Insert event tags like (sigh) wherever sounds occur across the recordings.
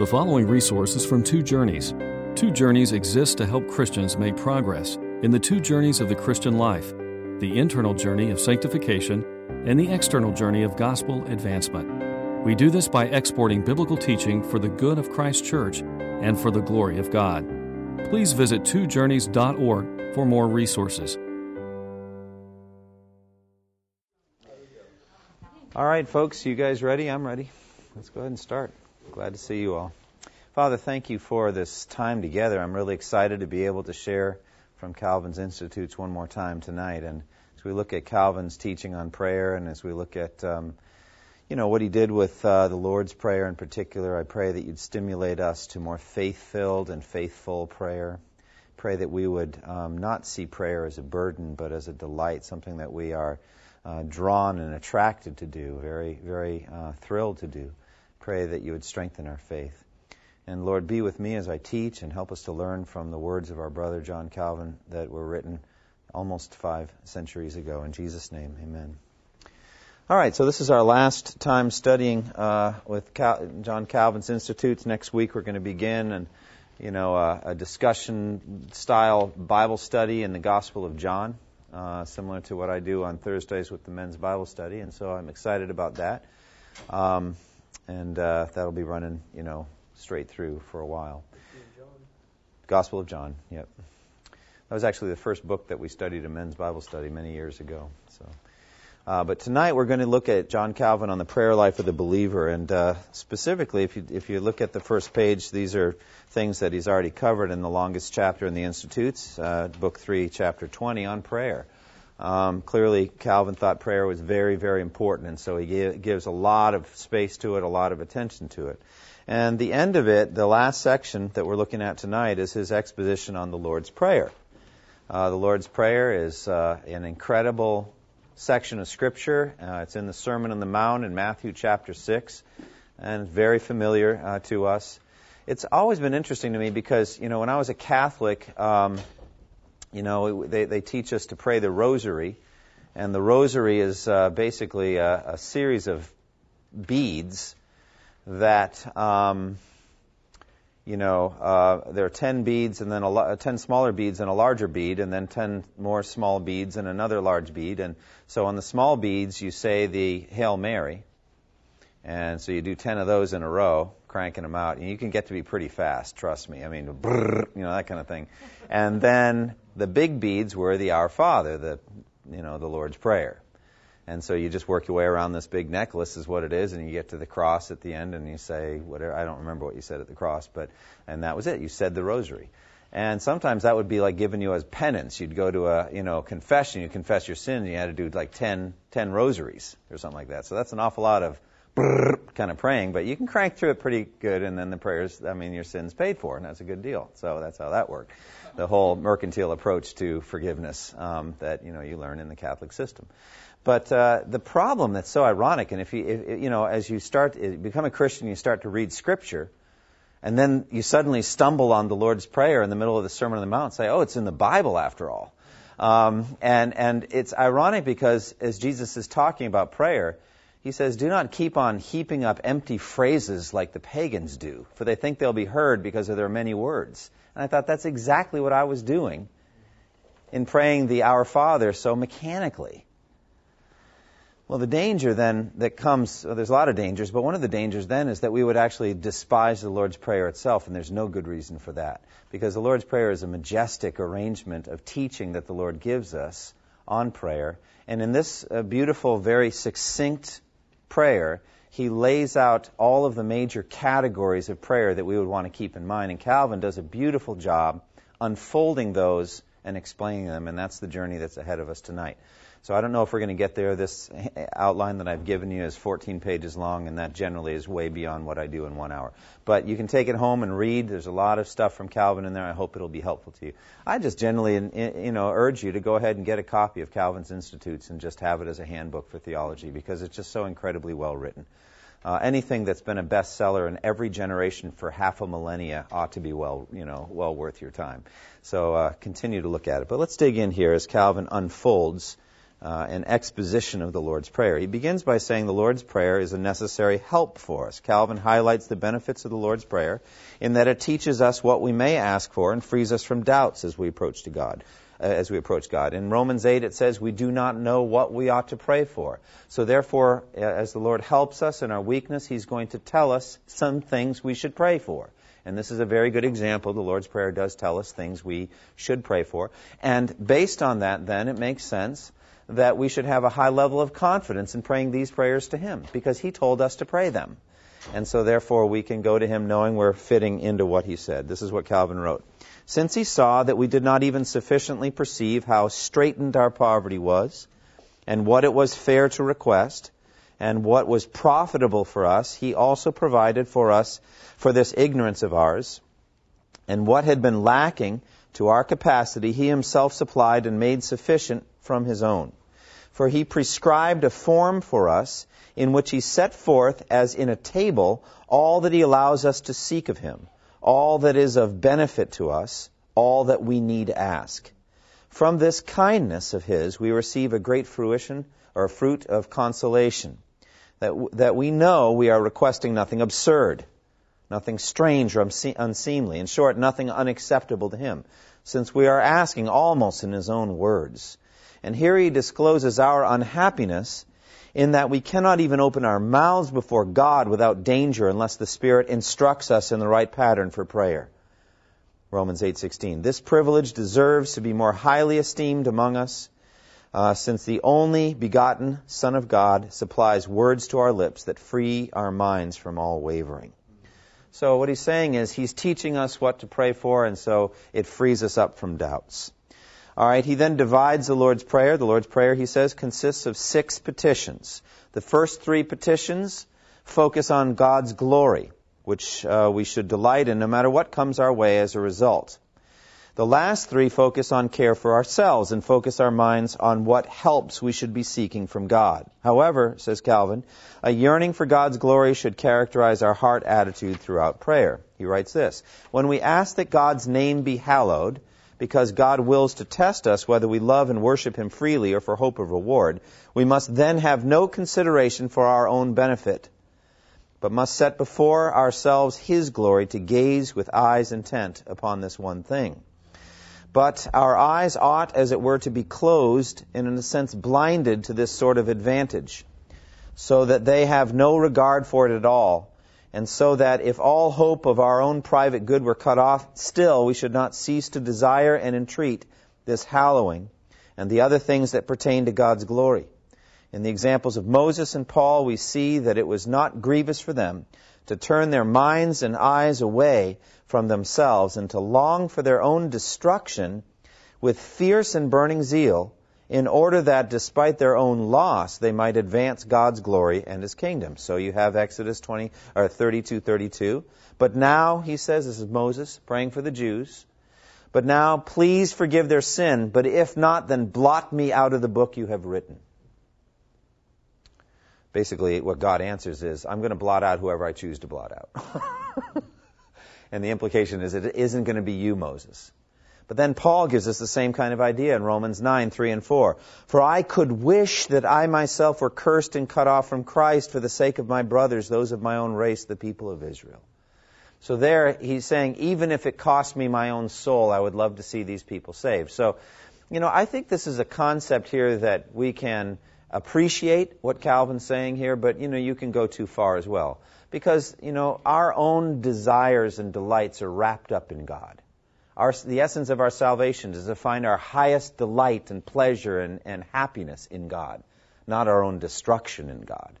The following resources from Two Journeys. Two Journeys exists to help Christians make progress in the two journeys of the Christian life the internal journey of sanctification and the external journey of gospel advancement. We do this by exporting biblical teaching for the good of Christ's church and for the glory of God. Please visit twojourneys.org for more resources. All right, folks, you guys ready? I'm ready. Let's go ahead and start. Glad to see you all. Father, thank you for this time together. I'm really excited to be able to share from Calvin's Institutes one more time tonight. And as we look at Calvin's teaching on prayer, and as we look at um, you know what he did with uh, the Lord's Prayer in particular, I pray that you'd stimulate us to more faith-filled and faithful prayer. Pray that we would um, not see prayer as a burden, but as a delight, something that we are uh, drawn and attracted to do, very, very uh, thrilled to do pray that you would strengthen our faith. And Lord, be with me as I teach and help us to learn from the words of our brother John Calvin that were written almost five centuries ago. In Jesus' name, amen. All right, so this is our last time studying uh, with Cal- John Calvin's Institutes. Next week we're going to begin and you know uh, a discussion style Bible study in the Gospel of John, uh, similar to what I do on Thursdays with the men's Bible study, and so I'm excited about that. Um, and uh, that'll be running, you know, straight through for a while. Gospel of John. Yep. That was actually the first book that we studied in men's Bible study many years ago. So, uh, but tonight we're going to look at John Calvin on the prayer life of the believer, and uh, specifically, if you if you look at the first page, these are things that he's already covered in the longest chapter in the Institutes, uh, book three, chapter 20 on prayer. Um, clearly, Calvin thought prayer was very, very important, and so he gives a lot of space to it, a lot of attention to it. And the end of it, the last section that we're looking at tonight, is his exposition on the Lord's Prayer. Uh, the Lord's Prayer is uh, an incredible section of Scripture. Uh, it's in the Sermon on the Mount in Matthew chapter 6, and very familiar uh, to us. It's always been interesting to me because, you know, when I was a Catholic, um, you know, they, they teach us to pray the rosary, and the rosary is uh, basically a, a, series of beads that, um, you know, uh, there are 10 beads and then a, uh, 10 smaller beads and a larger bead, and then 10 more small beads and another large bead. And so on the small beads, you say the Hail Mary. And so you do 10 of those in a row, cranking them out. And you can get to be pretty fast, trust me. I mean, brrr, you know, that kind of thing. And then the big beads were the Our Father, the you know the Lord's Prayer. And so you just work your way around this big necklace is what it is, and you get to the cross at the end, and you say whatever. I don't remember what you said at the cross, but and that was it. You said the rosary. And sometimes that would be like giving you as penance. You'd go to a you know confession, you confess your sin, and you had to do like 10, 10 rosaries or something like that. So that's an awful lot of kind of praying, but you can crank through it pretty good, and then the prayers, I mean, your sin's paid for, and that's a good deal. So that's how that worked the whole mercantile approach to forgiveness um, that you know you learn in the Catholic system. But uh, the problem that's so ironic, and if you if, you know as you start you become a Christian, you start to read Scripture, and then you suddenly stumble on the Lord's Prayer in the middle of the Sermon on the Mount, and say, "Oh, it's in the Bible after all." Um, and and it's ironic because as Jesus is talking about prayer, he says, Do not keep on heaping up empty phrases like the pagans do, for they think they'll be heard because of their many words. And I thought that's exactly what I was doing in praying the Our Father so mechanically. Well, the danger then that comes, well, there's a lot of dangers, but one of the dangers then is that we would actually despise the Lord's Prayer itself, and there's no good reason for that. Because the Lord's Prayer is a majestic arrangement of teaching that the Lord gives us on prayer. And in this uh, beautiful, very succinct prayer, he lays out all of the major categories of prayer that we would want to keep in mind. And Calvin does a beautiful job unfolding those and explaining them, and that's the journey that's ahead of us tonight. So I don't know if we're going to get there. This outline that I've given you is 14 pages long, and that generally is way beyond what I do in one hour. But you can take it home and read. There's a lot of stuff from Calvin in there. I hope it'll be helpful to you. I just generally, you know, urge you to go ahead and get a copy of Calvin's Institutes and just have it as a handbook for theology because it's just so incredibly well written. Uh, anything that's been a bestseller in every generation for half a millennia ought to be well, you know, well worth your time. So uh, continue to look at it. But let's dig in here as Calvin unfolds uh, an exposition of the Lord's Prayer. He begins by saying the Lord's Prayer is a necessary help for us. Calvin highlights the benefits of the Lord's Prayer in that it teaches us what we may ask for and frees us from doubts as we approach to God. Uh, as we approach God. In Romans 8 it says we do not know what we ought to pray for. So therefore, uh, as the Lord helps us in our weakness, He's going to tell us some things we should pray for. And this is a very good example. The Lord's Prayer does tell us things we should pray for. And based on that, then, it makes sense that we should have a high level of confidence in praying these prayers to Him because He told us to pray them. And so therefore we can go to Him knowing we're fitting into what He said. This is what Calvin wrote. Since He saw that we did not even sufficiently perceive how straitened our poverty was, and what it was fair to request, and what was profitable for us, He also provided for us for this ignorance of ours, and what had been lacking to our capacity, He Himself supplied and made sufficient from His own for he prescribed a form for us in which he set forth, as in a table, all that he allows us to seek of him, all that is of benefit to us, all that we need ask. From this kindness of his, we receive a great fruition or fruit of consolation, that, that we know we are requesting nothing absurd, nothing strange or unseemly, in short, nothing unacceptable to him, since we are asking almost in his own words. And here he discloses our unhappiness in that we cannot even open our mouths before God without danger unless the Spirit instructs us in the right pattern for prayer. Romans 8:16. This privilege deserves to be more highly esteemed among us, uh, since the only begotten Son of God supplies words to our lips that free our minds from all wavering. So what he's saying is he's teaching us what to pray for, and so it frees us up from doubts. All right, he then divides the Lord's Prayer. The Lord's Prayer, he says, consists of six petitions. The first three petitions focus on God's glory, which uh, we should delight in no matter what comes our way as a result. The last three focus on care for ourselves and focus our minds on what helps we should be seeking from God. However, says Calvin, a yearning for God's glory should characterize our heart attitude throughout prayer. He writes this When we ask that God's name be hallowed, because God wills to test us whether we love and worship Him freely or for hope of reward, we must then have no consideration for our own benefit, but must set before ourselves His glory to gaze with eyes intent upon this one thing. But our eyes ought, as it were, to be closed and, in a sense, blinded to this sort of advantage, so that they have no regard for it at all, and so that if all hope of our own private good were cut off, still we should not cease to desire and entreat this hallowing and the other things that pertain to God's glory. In the examples of Moses and Paul, we see that it was not grievous for them to turn their minds and eyes away from themselves and to long for their own destruction with fierce and burning zeal in order that despite their own loss they might advance God's glory and his kingdom. So you have Exodus 20 or 32:32. But now he says this is Moses praying for the Jews. But now please forgive their sin, but if not then blot me out of the book you have written. Basically what God answers is I'm going to blot out whoever I choose to blot out. (laughs) and the implication is it isn't going to be you Moses. But then Paul gives us the same kind of idea in Romans 9, 3 and 4. For I could wish that I myself were cursed and cut off from Christ for the sake of my brothers, those of my own race, the people of Israel. So there he's saying, even if it cost me my own soul, I would love to see these people saved. So, you know, I think this is a concept here that we can appreciate what Calvin's saying here, but, you know, you can go too far as well. Because, you know, our own desires and delights are wrapped up in God. Our, the essence of our salvation is to find our highest delight and pleasure and, and happiness in God, not our own destruction in God.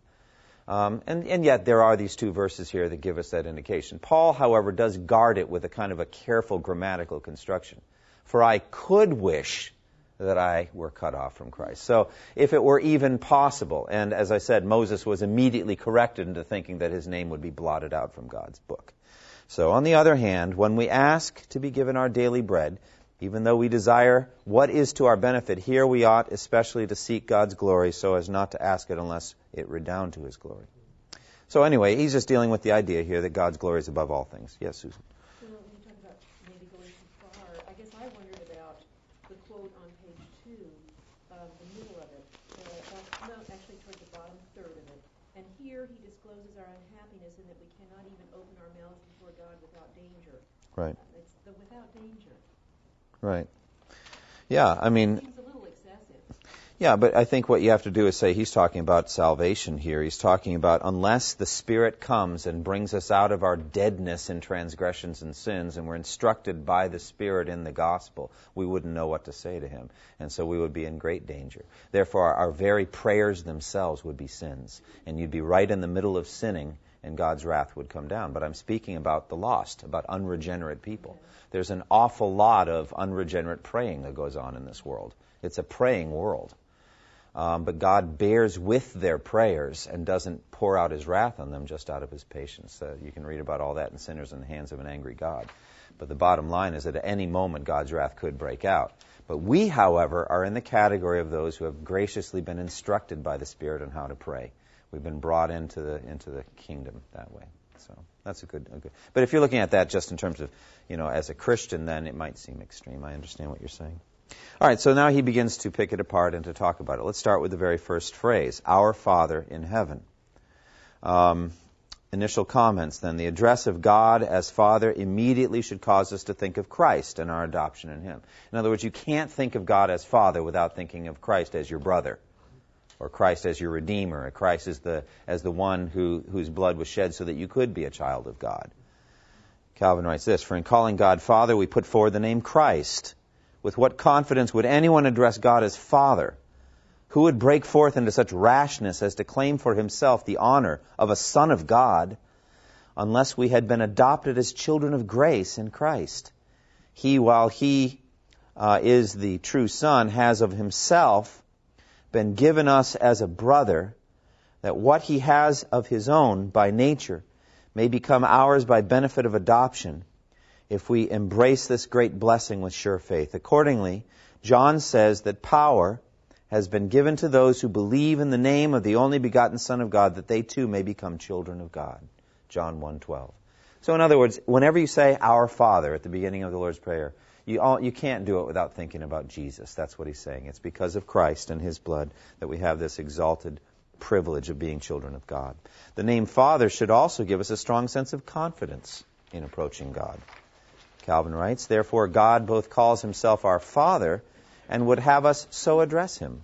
Um, and, and, yet there are these two verses here that give us that indication. Paul, however, does guard it with a kind of a careful grammatical construction. For I could wish that I were cut off from Christ. So if it were even possible, and as I said, Moses was immediately corrected into thinking that his name would be blotted out from God's book. So, on the other hand, when we ask to be given our daily bread, even though we desire what is to our benefit, here we ought especially to seek God's glory so as not to ask it unless it redound to His glory. So, anyway, he's just dealing with the idea here that God's glory is above all things. Yes, Susan. So, when you talk about maybe going too far, I guess I wondered about the quote on page two, uh, the middle of it. this and that we cannot even open our mouths before God without danger. Right. It's the without danger. Right. Yeah, I mean, Seems a little excessive. Yeah, but I think what you have to do is say he's talking about salvation here. He's talking about unless the Spirit comes and brings us out of our deadness in transgressions and sins, and we're instructed by the Spirit in the gospel, we wouldn't know what to say to him. And so we would be in great danger. Therefore, our very prayers themselves would be sins. And you'd be right in the middle of sinning, and God's wrath would come down. But I'm speaking about the lost, about unregenerate people. There's an awful lot of unregenerate praying that goes on in this world. It's a praying world. Um, but God bears with their prayers and doesn't pour out his wrath on them just out of his patience. Uh, you can read about all that in Sinners in the Hands of an Angry God. But the bottom line is that at any moment God's wrath could break out. But we, however, are in the category of those who have graciously been instructed by the Spirit on how to pray. We've been brought into the into the kingdom that way. So that's a good, a good. But if you're looking at that just in terms of, you know, as a Christian, then it might seem extreme. I understand what you're saying. All right, so now he begins to pick it apart and to talk about it. Let's start with the very first phrase Our Father in heaven. Um, initial comments then. The address of God as Father immediately should cause us to think of Christ and our adoption in Him. In other words, you can't think of God as Father without thinking of Christ as your brother, or Christ as your Redeemer, Christ as the, as the one who, whose blood was shed so that you could be a child of God. Calvin writes this For in calling God Father, we put forward the name Christ. With what confidence would anyone address God as Father? Who would break forth into such rashness as to claim for himself the honor of a Son of God unless we had been adopted as children of grace in Christ? He, while he uh, is the true Son, has of himself been given us as a brother, that what he has of his own by nature may become ours by benefit of adoption if we embrace this great blessing with sure faith. Accordingly, John says that power has been given to those who believe in the name of the only begotten Son of God that they too may become children of God. John 1:12. So in other words, whenever you say our Father at the beginning of the Lord's Prayer, you, all, you can't do it without thinking about Jesus. That's what he's saying. It's because of Christ and his blood that we have this exalted privilege of being children of God. The name Father should also give us a strong sense of confidence in approaching God. Calvin writes, Therefore, God both calls himself our Father and would have us so address him.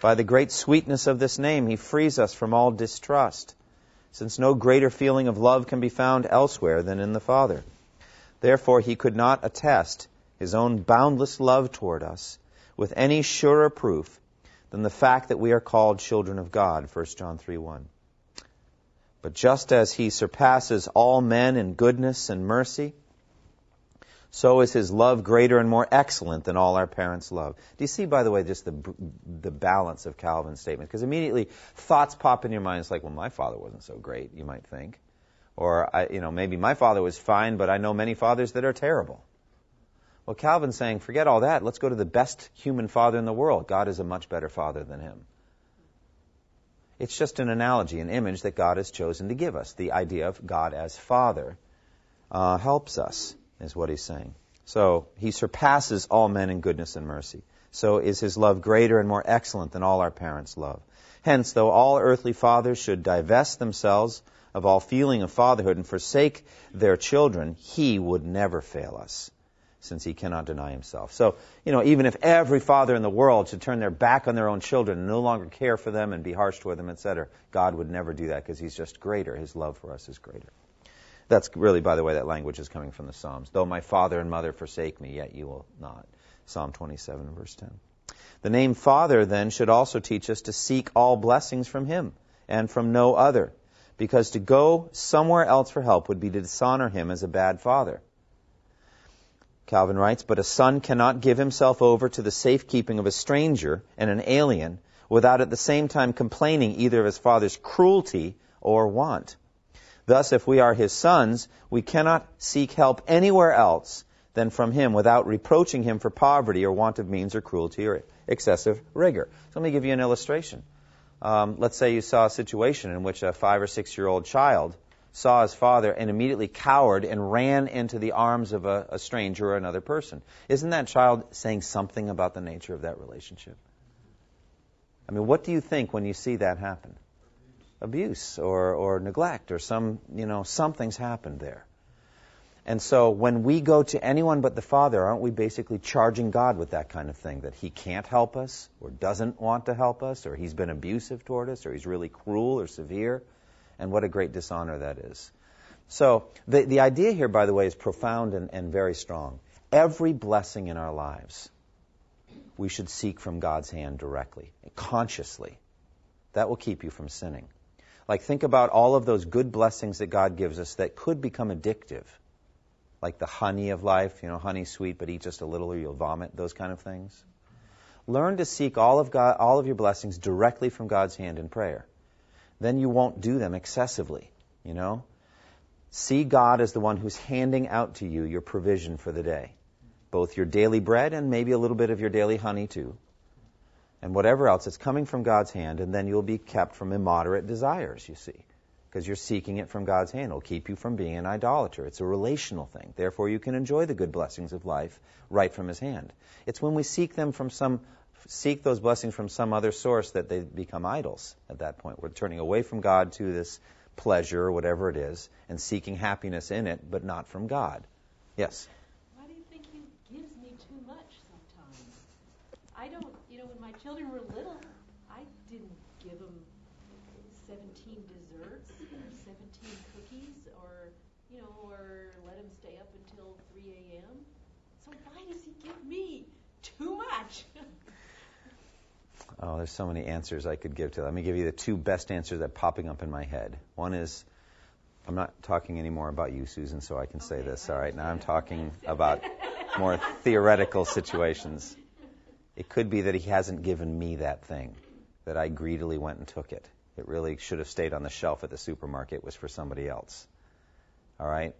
By the great sweetness of this name, he frees us from all distrust, since no greater feeling of love can be found elsewhere than in the Father. Therefore, he could not attest his own boundless love toward us with any surer proof than the fact that we are called children of God, 1 John 3 1. But just as he surpasses all men in goodness and mercy, so is his love greater and more excellent than all our parents' love. Do you see, by the way, just the, the balance of Calvin's statement? Because immediately thoughts pop in your mind. It's like, well, my father wasn't so great, you might think. Or, I, you know, maybe my father was fine, but I know many fathers that are terrible. Well, Calvin's saying, forget all that. Let's go to the best human father in the world. God is a much better father than him. It's just an analogy, an image that God has chosen to give us. The idea of God as Father uh, helps us is what he's saying. So he surpasses all men in goodness and mercy. So is his love greater and more excellent than all our parents' love. Hence, though all earthly fathers should divest themselves of all feeling of fatherhood and forsake their children, he would never fail us, since he cannot deny himself. So, you know, even if every father in the world should turn their back on their own children and no longer care for them and be harsh toward them, etc., God would never do that because he's just greater. His love for us is greater. That's really, by the way, that language is coming from the Psalms. Though my father and mother forsake me, yet you will not. Psalm 27, verse 10. The name Father, then, should also teach us to seek all blessings from Him and from no other, because to go somewhere else for help would be to dishonor Him as a bad father. Calvin writes, But a son cannot give himself over to the safekeeping of a stranger and an alien without at the same time complaining either of his father's cruelty or want. Thus, if we are his sons, we cannot seek help anywhere else than from him without reproaching him for poverty or want of means or cruelty or excessive rigor. So let me give you an illustration. Um, let's say you saw a situation in which a five or six year old child saw his father and immediately cowered and ran into the arms of a, a stranger or another person. Isn't that child saying something about the nature of that relationship? I mean, what do you think when you see that happen? abuse or, or neglect or some, you know, something's happened there. And so when we go to anyone but the Father, aren't we basically charging God with that kind of thing? That He can't help us, or doesn't want to help us, or He's been abusive toward us, or He's really cruel or severe? And what a great dishonor that is. So the, the idea here, by the way, is profound and, and very strong. Every blessing in our lives, we should seek from God's hand directly, consciously. That will keep you from sinning. Like, think about all of those good blessings that God gives us that could become addictive. Like the honey of life, you know, honey sweet, but eat just a little or you'll vomit, those kind of things. Learn to seek all of, God, all of your blessings directly from God's hand in prayer. Then you won't do them excessively, you know? See God as the one who's handing out to you your provision for the day, both your daily bread and maybe a little bit of your daily honey too and whatever else. It's coming from God's hand, and then you'll be kept from immoderate desires, you see. Because you're seeking it from God's hand. It'll keep you from being an idolater. It's a relational thing. Therefore, you can enjoy the good blessings of life right from His hand. It's when we seek them from some, seek those blessings from some other source that they become idols at that point. We're turning away from God to this pleasure or whatever it is and seeking happiness in it, but not from God. Yes? Why do you think he gives me too much sometimes? I don't, you know, when my children were little, I didn't give them 17 desserts or 17 cookies or, you know, or let them stay up until 3 a.m. So why does he give me too much? Oh, there's so many answers I could give to that. Let me give you the two best answers that are popping up in my head. One is, I'm not talking anymore about you, Susan, so I can say this. All right, now I'm talking about more theoretical situations. It could be that he hasn't given me that thing, that I greedily went and took it. It really should have stayed on the shelf at the supermarket, It was for somebody else. All right?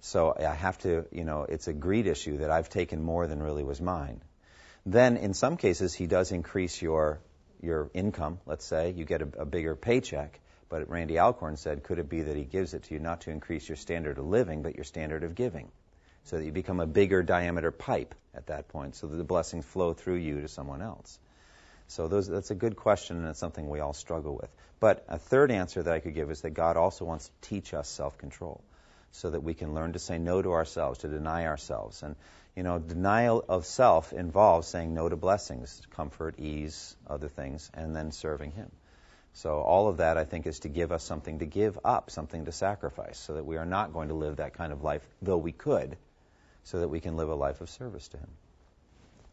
So I have to, you know, it's a greed issue that I've taken more than really was mine. Then in some cases he does increase your your income, let's say, you get a, a bigger paycheck, but Randy Alcorn said, could it be that he gives it to you not to increase your standard of living, but your standard of giving? So that you become a bigger diameter pipe at that point, so that the blessings flow through you to someone else. So those, that's a good question, and it's something we all struggle with. But a third answer that I could give is that God also wants to teach us self-control, so that we can learn to say no to ourselves, to deny ourselves. And you know, denial of self involves saying no to blessings, comfort, ease, other things, and then serving Him. So all of that, I think, is to give us something to give up, something to sacrifice, so that we are not going to live that kind of life, though we could, so that we can live a life of service to Him.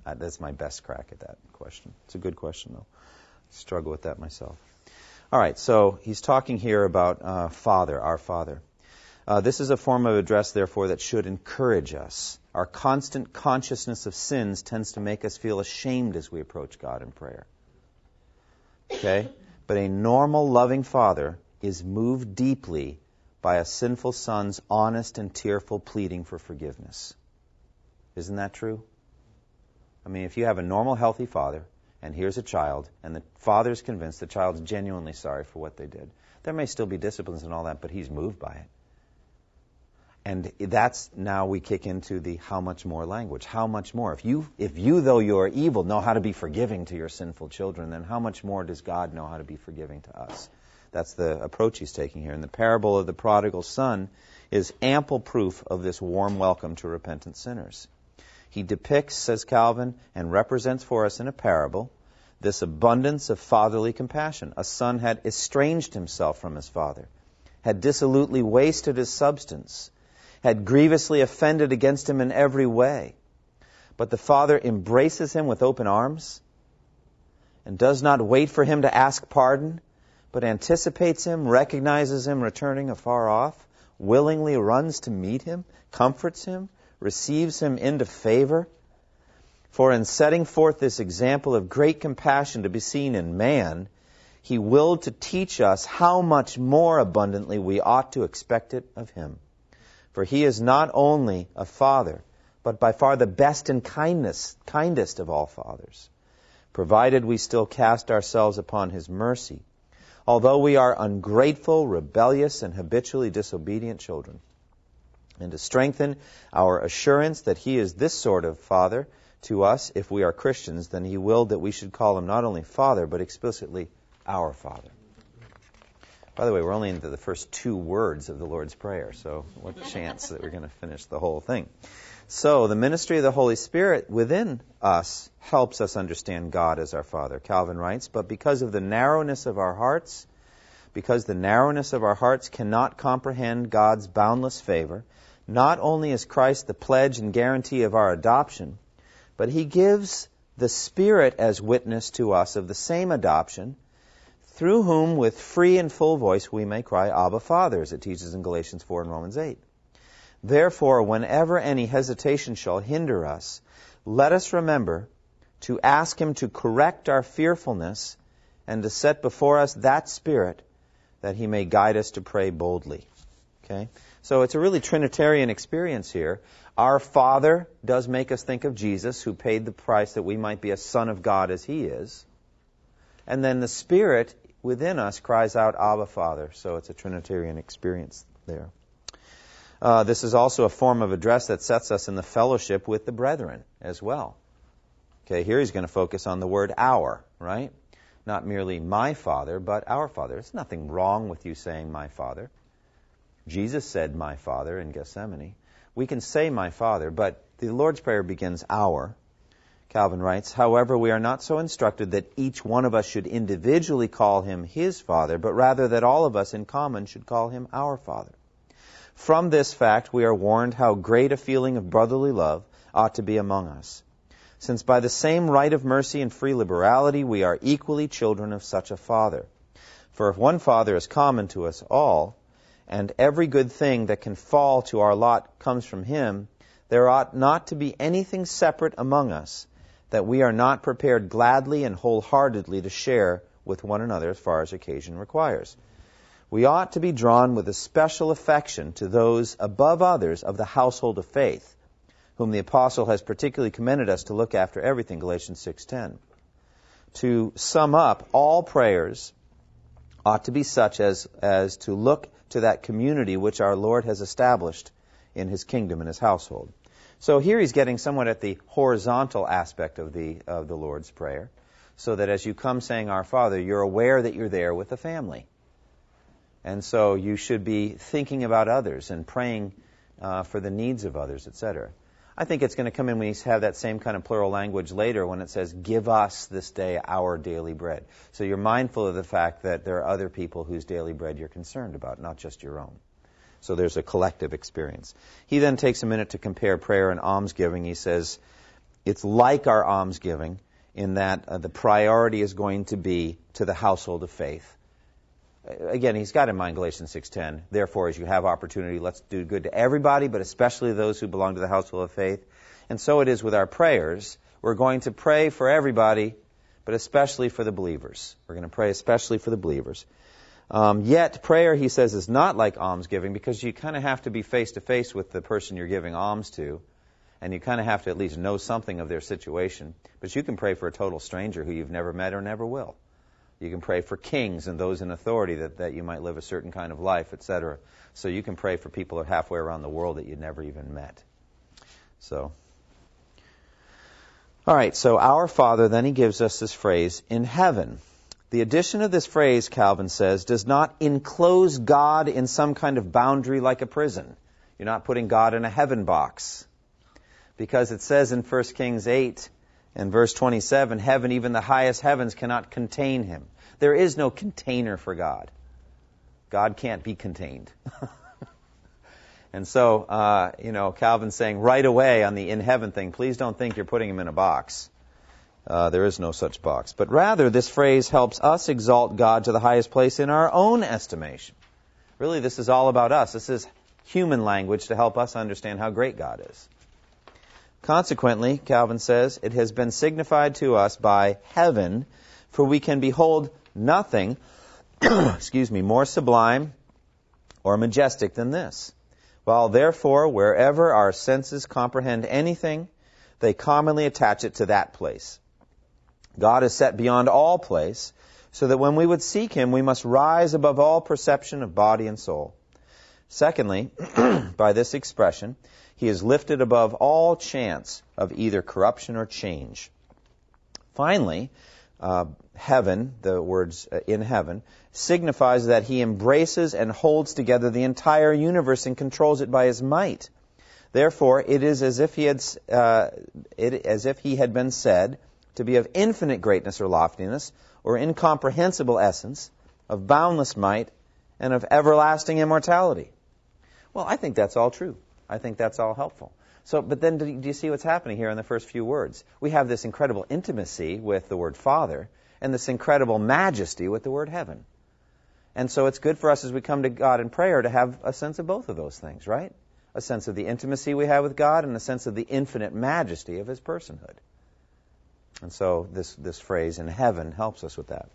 Uh, that's my best crack at that question. It's a good question, though. I struggle with that myself. All right, so he's talking here about uh, Father, our Father. Uh, this is a form of address, therefore, that should encourage us. Our constant consciousness of sins tends to make us feel ashamed as we approach God in prayer. Okay? But a normal, loving father is moved deeply by a sinful son's honest and tearful pleading for forgiveness. Isn't that true? I mean, if you have a normal, healthy father, and here's a child, and the father's convinced the child's genuinely sorry for what they did, there may still be disciplines and all that, but he's moved by it. And that's now we kick into the how much more language. How much more? If you, if you, though you are evil, know how to be forgiving to your sinful children, then how much more does God know how to be forgiving to us? That's the approach he's taking here. And the parable of the prodigal son is ample proof of this warm welcome to repentant sinners. He depicts, says Calvin, and represents for us in a parable this abundance of fatherly compassion. A son had estranged himself from his father, had dissolutely wasted his substance, had grievously offended against him in every way. But the father embraces him with open arms and does not wait for him to ask pardon, but anticipates him, recognizes him returning afar off, willingly runs to meet him, comforts him, receives him into favor. For in setting forth this example of great compassion to be seen in man, he willed to teach us how much more abundantly we ought to expect it of him. For he is not only a father, but by far the best and kindness, kindest of all fathers, provided we still cast ourselves upon his mercy, although we are ungrateful, rebellious, and habitually disobedient children. And to strengthen our assurance that he is this sort of father to us, if we are Christians, then he willed that we should call him not only father, but explicitly our father. By the way, we're only into the first two words of the Lord's Prayer, so what (laughs) chance that we're going to finish the whole thing? So, the ministry of the Holy Spirit within us helps us understand God as our Father. Calvin writes, But because of the narrowness of our hearts, because the narrowness of our hearts cannot comprehend God's boundless favor, not only is Christ the pledge and guarantee of our adoption, but he gives the Spirit as witness to us of the same adoption through whom with free and full voice we may cry, Abba, Father, as it teaches in Galatians 4 and Romans 8. Therefore, whenever any hesitation shall hinder us, let us remember to ask Him to correct our fearfulness and to set before us that Spirit that He may guide us to pray boldly. Okay? So it's a really Trinitarian experience here. Our Father does make us think of Jesus, who paid the price that we might be a son of God as He is. And then the Spirit within us cries out, Abba, Father. So it's a Trinitarian experience there. Uh, this is also a form of address that sets us in the fellowship with the brethren as well. Okay, here he's going to focus on the word our, right? Not merely my father, but our father. There's nothing wrong with you saying my father. Jesus said my father in Gethsemane. We can say my father, but the Lord's Prayer begins our. Calvin writes, However, we are not so instructed that each one of us should individually call him his Father, but rather that all of us in common should call him our Father. From this fact, we are warned how great a feeling of brotherly love ought to be among us, since by the same right of mercy and free liberality we are equally children of such a Father. For if one Father is common to us all, and every good thing that can fall to our lot comes from him, there ought not to be anything separate among us that we are not prepared gladly and wholeheartedly to share with one another as far as occasion requires. We ought to be drawn with a special affection to those above others of the household of faith, whom the apostle has particularly commended us to look after everything, Galatians 6:10. To sum up, all prayers ought to be such as, as to look to that community which our Lord has established in his kingdom and his household. So here he's getting somewhat at the horizontal aspect of the of the Lord's prayer, so that as you come saying Our Father, you're aware that you're there with the family, and so you should be thinking about others and praying uh, for the needs of others, etc. I think it's going to come in when you have that same kind of plural language later when it says, Give us this day our daily bread. So you're mindful of the fact that there are other people whose daily bread you're concerned about, not just your own. So there's a collective experience. He then takes a minute to compare prayer and almsgiving. He says it's like our almsgiving in that uh, the priority is going to be to the household of faith. Again, he's got in mind Galatians 6:10. Therefore, as you have opportunity, let's do good to everybody, but especially those who belong to the household of faith. And so it is with our prayers. We're going to pray for everybody, but especially for the believers. We're going to pray especially for the believers. Um, yet prayer, he says, is not like almsgiving because you kind of have to be face to face with the person you're giving alms to, and you kind of have to at least know something of their situation. But you can pray for a total stranger who you've never met or never will. You can pray for kings and those in authority that, that you might live a certain kind of life, etc. So you can pray for people halfway around the world that you'd never even met. So, all right. So our Father, then he gives us this phrase in heaven. The addition of this phrase, Calvin says, does not enclose God in some kind of boundary like a prison. You're not putting God in a heaven box. Because it says in 1 Kings 8 and verse 27, heaven, even the highest heavens, cannot contain him. There is no container for God. God can't be contained. (laughs) and so, uh, you know, Calvin's saying right away on the in heaven thing, please don't think you're putting him in a box. Uh, there is no such box. But rather, this phrase helps us exalt God to the highest place in our own estimation. Really, this is all about us. This is human language to help us understand how great God is. Consequently, Calvin says, it has been signified to us by heaven, for we can behold nothing, (clears throat) excuse me, more sublime or majestic than this. While therefore, wherever our senses comprehend anything, they commonly attach it to that place. God is set beyond all place, so that when we would seek Him, we must rise above all perception of body and soul. Secondly, (clears throat) by this expression, He is lifted above all chance of either corruption or change. Finally, uh, heaven, the words uh, in heaven, signifies that he embraces and holds together the entire universe and controls it by his might. Therefore, it is as if he had, uh, it, as if he had been said to be of infinite greatness or loftiness, or incomprehensible essence, of boundless might, and of everlasting immortality. Well, I think that's all true. I think that's all helpful. So, but then do you see what's happening here in the first few words? We have this incredible intimacy with the word Father and this incredible majesty with the word heaven. And so it's good for us as we come to God in prayer to have a sense of both of those things, right? A sense of the intimacy we have with God and a sense of the infinite majesty of His personhood. And so this, this phrase in heaven helps us with that.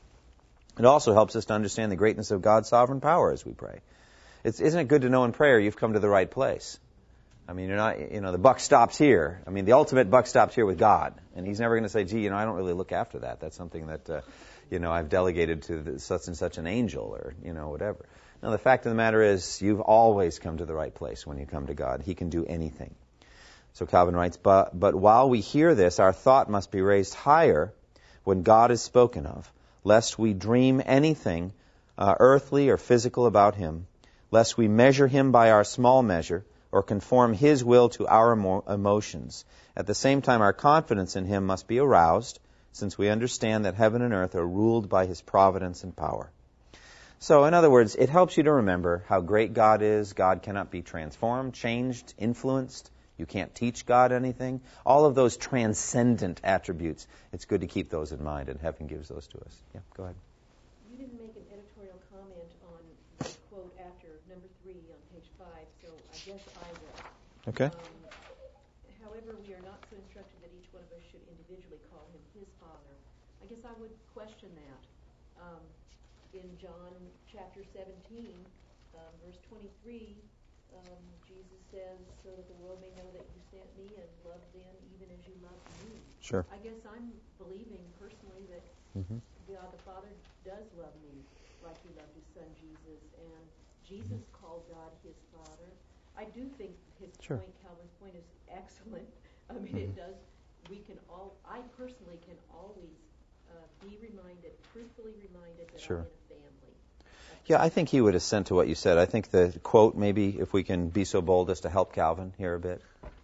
It also helps us to understand the greatness of God's sovereign power as we pray. It's, isn't it good to know in prayer you've come to the right place? I mean, you're not, you know, the buck stops here. I mean, the ultimate buck stops here with God. And He's never going to say, gee, you know, I don't really look after that. That's something that, uh, you know, I've delegated to the, such and such an angel or, you know, whatever. Now, the fact of the matter is, you've always come to the right place when you come to God. He can do anything. So Calvin writes, but, but while we hear this, our thought must be raised higher when God is spoken of, lest we dream anything uh, earthly or physical about Him, lest we measure Him by our small measure, or conform His will to our emotions. At the same time, our confidence in Him must be aroused, since we understand that heaven and earth are ruled by His providence and power. So, in other words, it helps you to remember how great God is. God cannot be transformed, changed, influenced. You can't teach God anything. All of those transcendent attributes, it's good to keep those in mind, and heaven gives those to us. Yeah, go ahead. You didn't make an editorial comment on the quote after number three on page five, so I guess I will. Okay. Um, however, we are not so instructed that each one of us should individually call him his father. I guess I would question that. Um, in John chapter 17, um, verse 23, um, Jesus says, so that the world may know that you sent me and loved them even as you loved me. Sure. I guess I'm believing personally that Mm-hmm. God the Father does love me like he loved his son Jesus, and Jesus called God his Father. I do think his Sure. point, Calvin's point, is excellent. (laughs) I mean, it Mhm. does. We can all. I personally can always uh, be reminded, truthfully reminded that Sure. I'm in a family. Yeah, I think he would assent to what you said. I think the quote, maybe if we can be so bold as to help Calvin here a bit,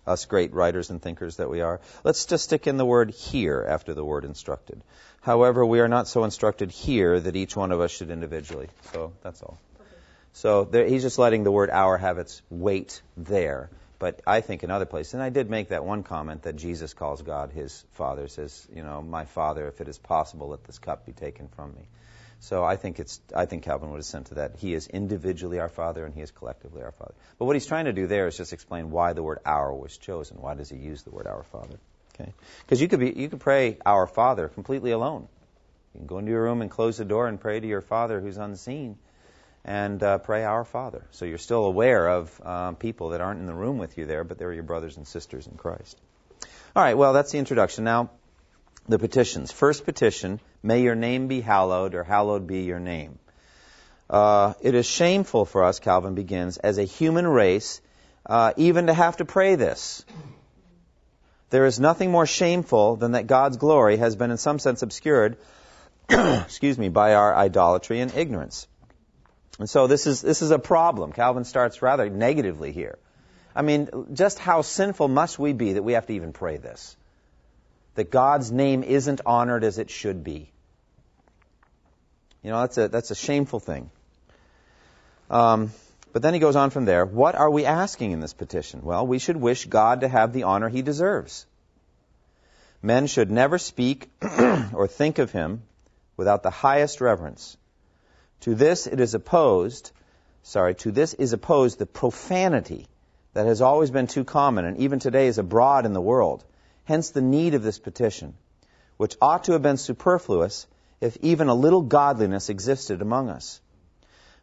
us great writers and thinkers that we are, let's just stick in the word here after the word instructed. However, we are not so instructed here that each one of us should individually. So that's all. Okay. So there, he's just letting the word our have its weight there. But I think in other places, and I did make that one comment that Jesus calls God his Father, says, you know, my Father, if it is possible, let this cup be taken from me. So I think it's, I think Calvin would assent to that. He is individually our Father and he is collectively our Father. But what he's trying to do there is just explain why the word our was chosen. Why does he use the word our Father? Okay? Because you could be, you could pray our Father completely alone. You can go into your room and close the door and pray to your Father who's unseen and uh, pray our Father. So you're still aware of um, people that aren't in the room with you there, but they're your brothers and sisters in Christ. All right, well, that's the introduction. Now, the petitions. First petition, may your name be hallowed, or hallowed be your name. Uh, it is shameful for us, Calvin begins, as a human race, uh, even to have to pray this. There is nothing more shameful than that God's glory has been in some sense obscured, (clears throat) excuse me, by our idolatry and ignorance. And so this is, this is a problem. Calvin starts rather negatively here. I mean, just how sinful must we be that we have to even pray this? That God's name isn't honored as it should be. You know, that's a, that's a shameful thing. Um, but then he goes on from there. What are we asking in this petition? Well, we should wish God to have the honor he deserves. Men should never speak (clears throat) or think of him without the highest reverence. To this it is opposed, sorry, to this is opposed the profanity that has always been too common and even today is abroad in the world. Hence the need of this petition, which ought to have been superfluous if even a little godliness existed among us.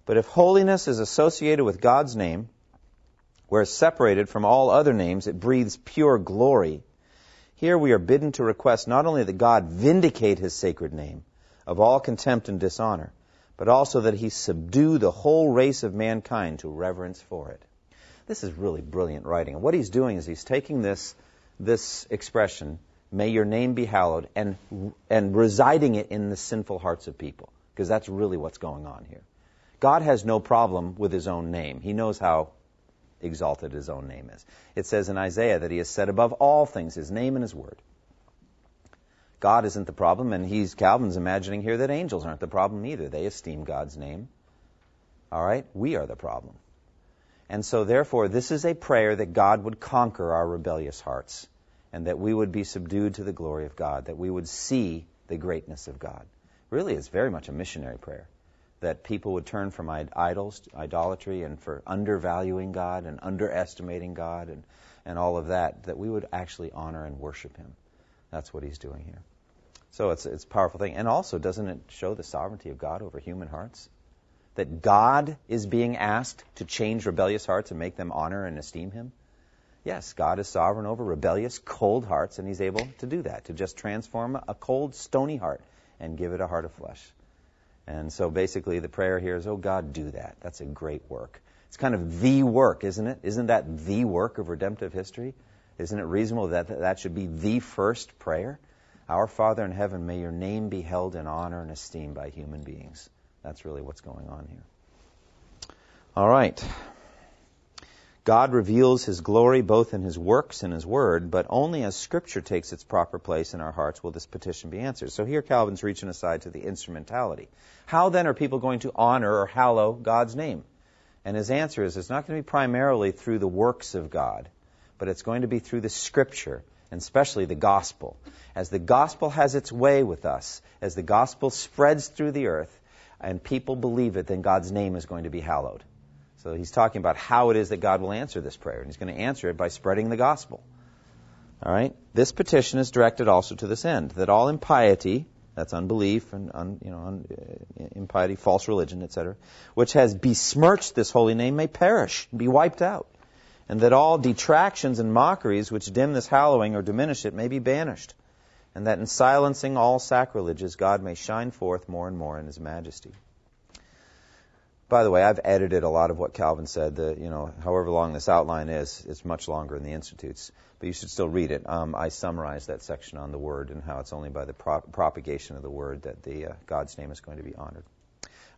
But if holiness is associated with God's name, whereas separated from all other names it breathes pure glory, here we are bidden to request not only that God vindicate his sacred name of all contempt and dishonor, but also that he subdue the whole race of mankind to reverence for it. This is really brilliant writing. And what he's doing is he's taking this, this expression, may your name be hallowed, and, and residing it in the sinful hearts of people. Because that's really what's going on here. God has no problem with his own name. He knows how exalted his own name is. It says in Isaiah that he has set above all things his name and his word. God isn't the problem, and he's Calvin's imagining here that angels aren't the problem either. They esteem God's name. All right? We are the problem. And so, therefore, this is a prayer that God would conquer our rebellious hearts and that we would be subdued to the glory of God, that we would see the greatness of God. Really, it's very much a missionary prayer. That people would turn from idols, idolatry, and for undervaluing God and underestimating God and, and all of that, that we would actually honor and worship Him. That's what He's doing here. So it's, it's a powerful thing. And also, doesn't it show the sovereignty of God over human hearts? That God is being asked to change rebellious hearts and make them honor and esteem Him? Yes, God is sovereign over rebellious, cold hearts, and He's able to do that, to just transform a cold, stony heart and give it a heart of flesh. And so basically, the prayer here is, Oh God, do that. That's a great work. It's kind of the work, isn't it? Isn't that the work of redemptive history? Isn't it reasonable that that should be the first prayer? Our Father in heaven, may your name be held in honor and esteem by human beings. That's really what's going on here. All right. God reveals his glory both in his works and his word, but only as scripture takes its proper place in our hearts will this petition be answered. So here Calvin's reaching aside to the instrumentality. How then are people going to honor or hallow God's name? And his answer is it's not going to be primarily through the works of God, but it's going to be through the scripture, and especially the gospel. As the gospel has its way with us, as the gospel spreads through the earth, and people believe it, then God's name is going to be hallowed. So he's talking about how it is that God will answer this prayer, and he's going to answer it by spreading the gospel. All right? This petition is directed also to this end, that all impiety, that's unbelief and un, you know un, uh, impiety, false religion, etc., which has besmirched this holy name may perish, be wiped out, and that all detractions and mockeries which dim this hallowing or diminish it may be banished and that in silencing all sacrileges, God may shine forth more and more in His majesty. By the way, I've edited a lot of what Calvin said. The, you know, however long this outline is, it's much longer in the Institutes, but you should still read it. Um, I summarized that section on the Word and how it's only by the pro- propagation of the Word that the uh, God's name is going to be honored.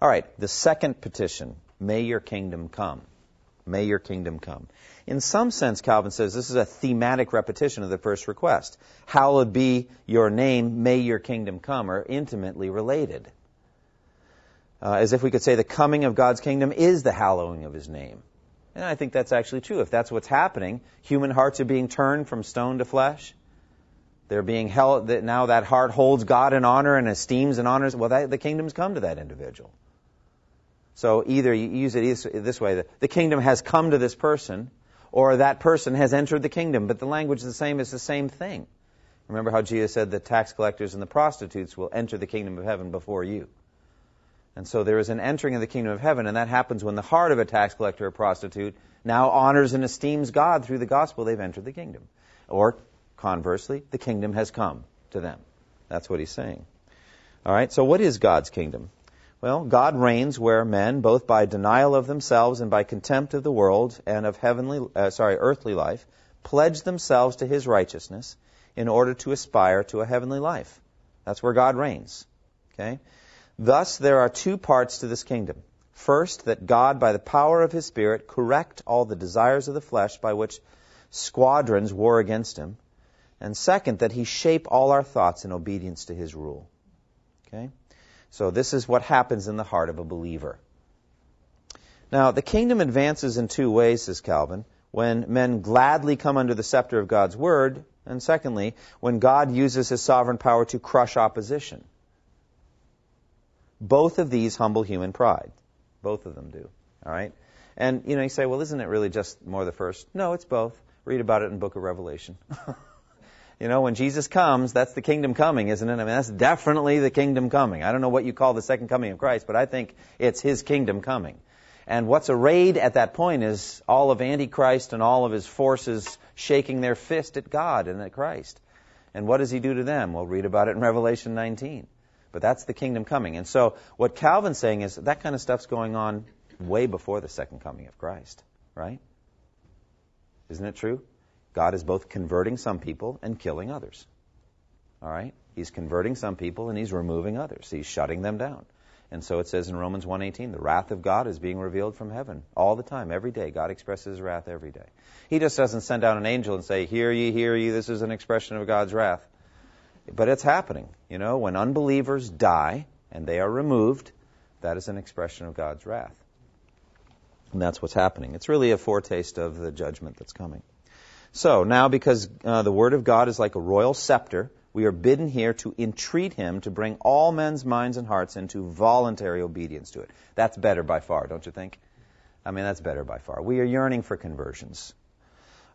All right, the second petition: May your kingdom come. May your kingdom come. In some sense, Calvin says this is a thematic repetition of the first request. Hallowed be your name, may your kingdom come, are intimately related. Uh, as if we could say the coming of God's kingdom is the hallowing of his name. And I think that's actually true. If that's what's happening, human hearts are being turned from stone to flesh. They're being held, that now that heart holds God in honor and esteems and honors. Well, that, the kingdom's come to that individual. So either you use it this way, the kingdom has come to this person, or that person has entered the kingdom, but the language is the same, it's the same thing. Remember how Jesus said the tax collectors and the prostitutes will enter the kingdom of heaven before you. And so there is an entering of the kingdom of heaven, and that happens when the heart of a tax collector or prostitute now honors and esteems God through the gospel, they've entered the kingdom. Or conversely, the kingdom has come to them. That's what he's saying. All right, so what is God's kingdom? Well, God reigns where men, both by denial of themselves and by contempt of the world and of heavenly, uh, sorry, earthly life, pledge themselves to His righteousness in order to aspire to a heavenly life. That's where God reigns. Okay. Thus, there are two parts to this kingdom. First, that God, by the power of His Spirit, correct all the desires of the flesh by which squadrons war against Him. And second, that He shape all our thoughts in obedience to His rule. Okay. So this is what happens in the heart of a believer. Now, the kingdom advances in two ways, says Calvin, when men gladly come under the scepter of God's word, and secondly, when God uses his sovereign power to crush opposition. Both of these humble human pride. Both of them do. All right? And, you know, you say, well, isn't it really just more the first? No, it's both. Read about it in the book of Revelation. (laughs) You know, when Jesus comes, that's the kingdom coming, isn't it? I mean, that's definitely the kingdom coming. I don't know what you call the second coming of Christ, but I think it's his kingdom coming. And what's arrayed at that point is all of Antichrist and all of his forces shaking their fist at God and at Christ. And what does he do to them? We'll read about it in Revelation 19. But that's the kingdom coming. And so what Calvin's saying is that kind of stuff's going on way before the second coming of Christ, right? Isn't it true? God is both converting some people and killing others. All right? He's converting some people and he's removing others. He's shutting them down. And so it says in Romans 1:18, the wrath of God is being revealed from heaven all the time, every day. God expresses his wrath every day. He just doesn't send out an angel and say, "Hear ye, hear ye, this is an expression of God's wrath." But it's happening. You know, when unbelievers die and they are removed, that is an expression of God's wrath. And that's what's happening. It's really a foretaste of the judgment that's coming. So now, because uh, the Word of God is like a royal scepter, we are bidden here to entreat him to bring all men's minds and hearts into voluntary obedience to it. That's better by far, don't you think? I mean, that's better by far. We are yearning for conversions.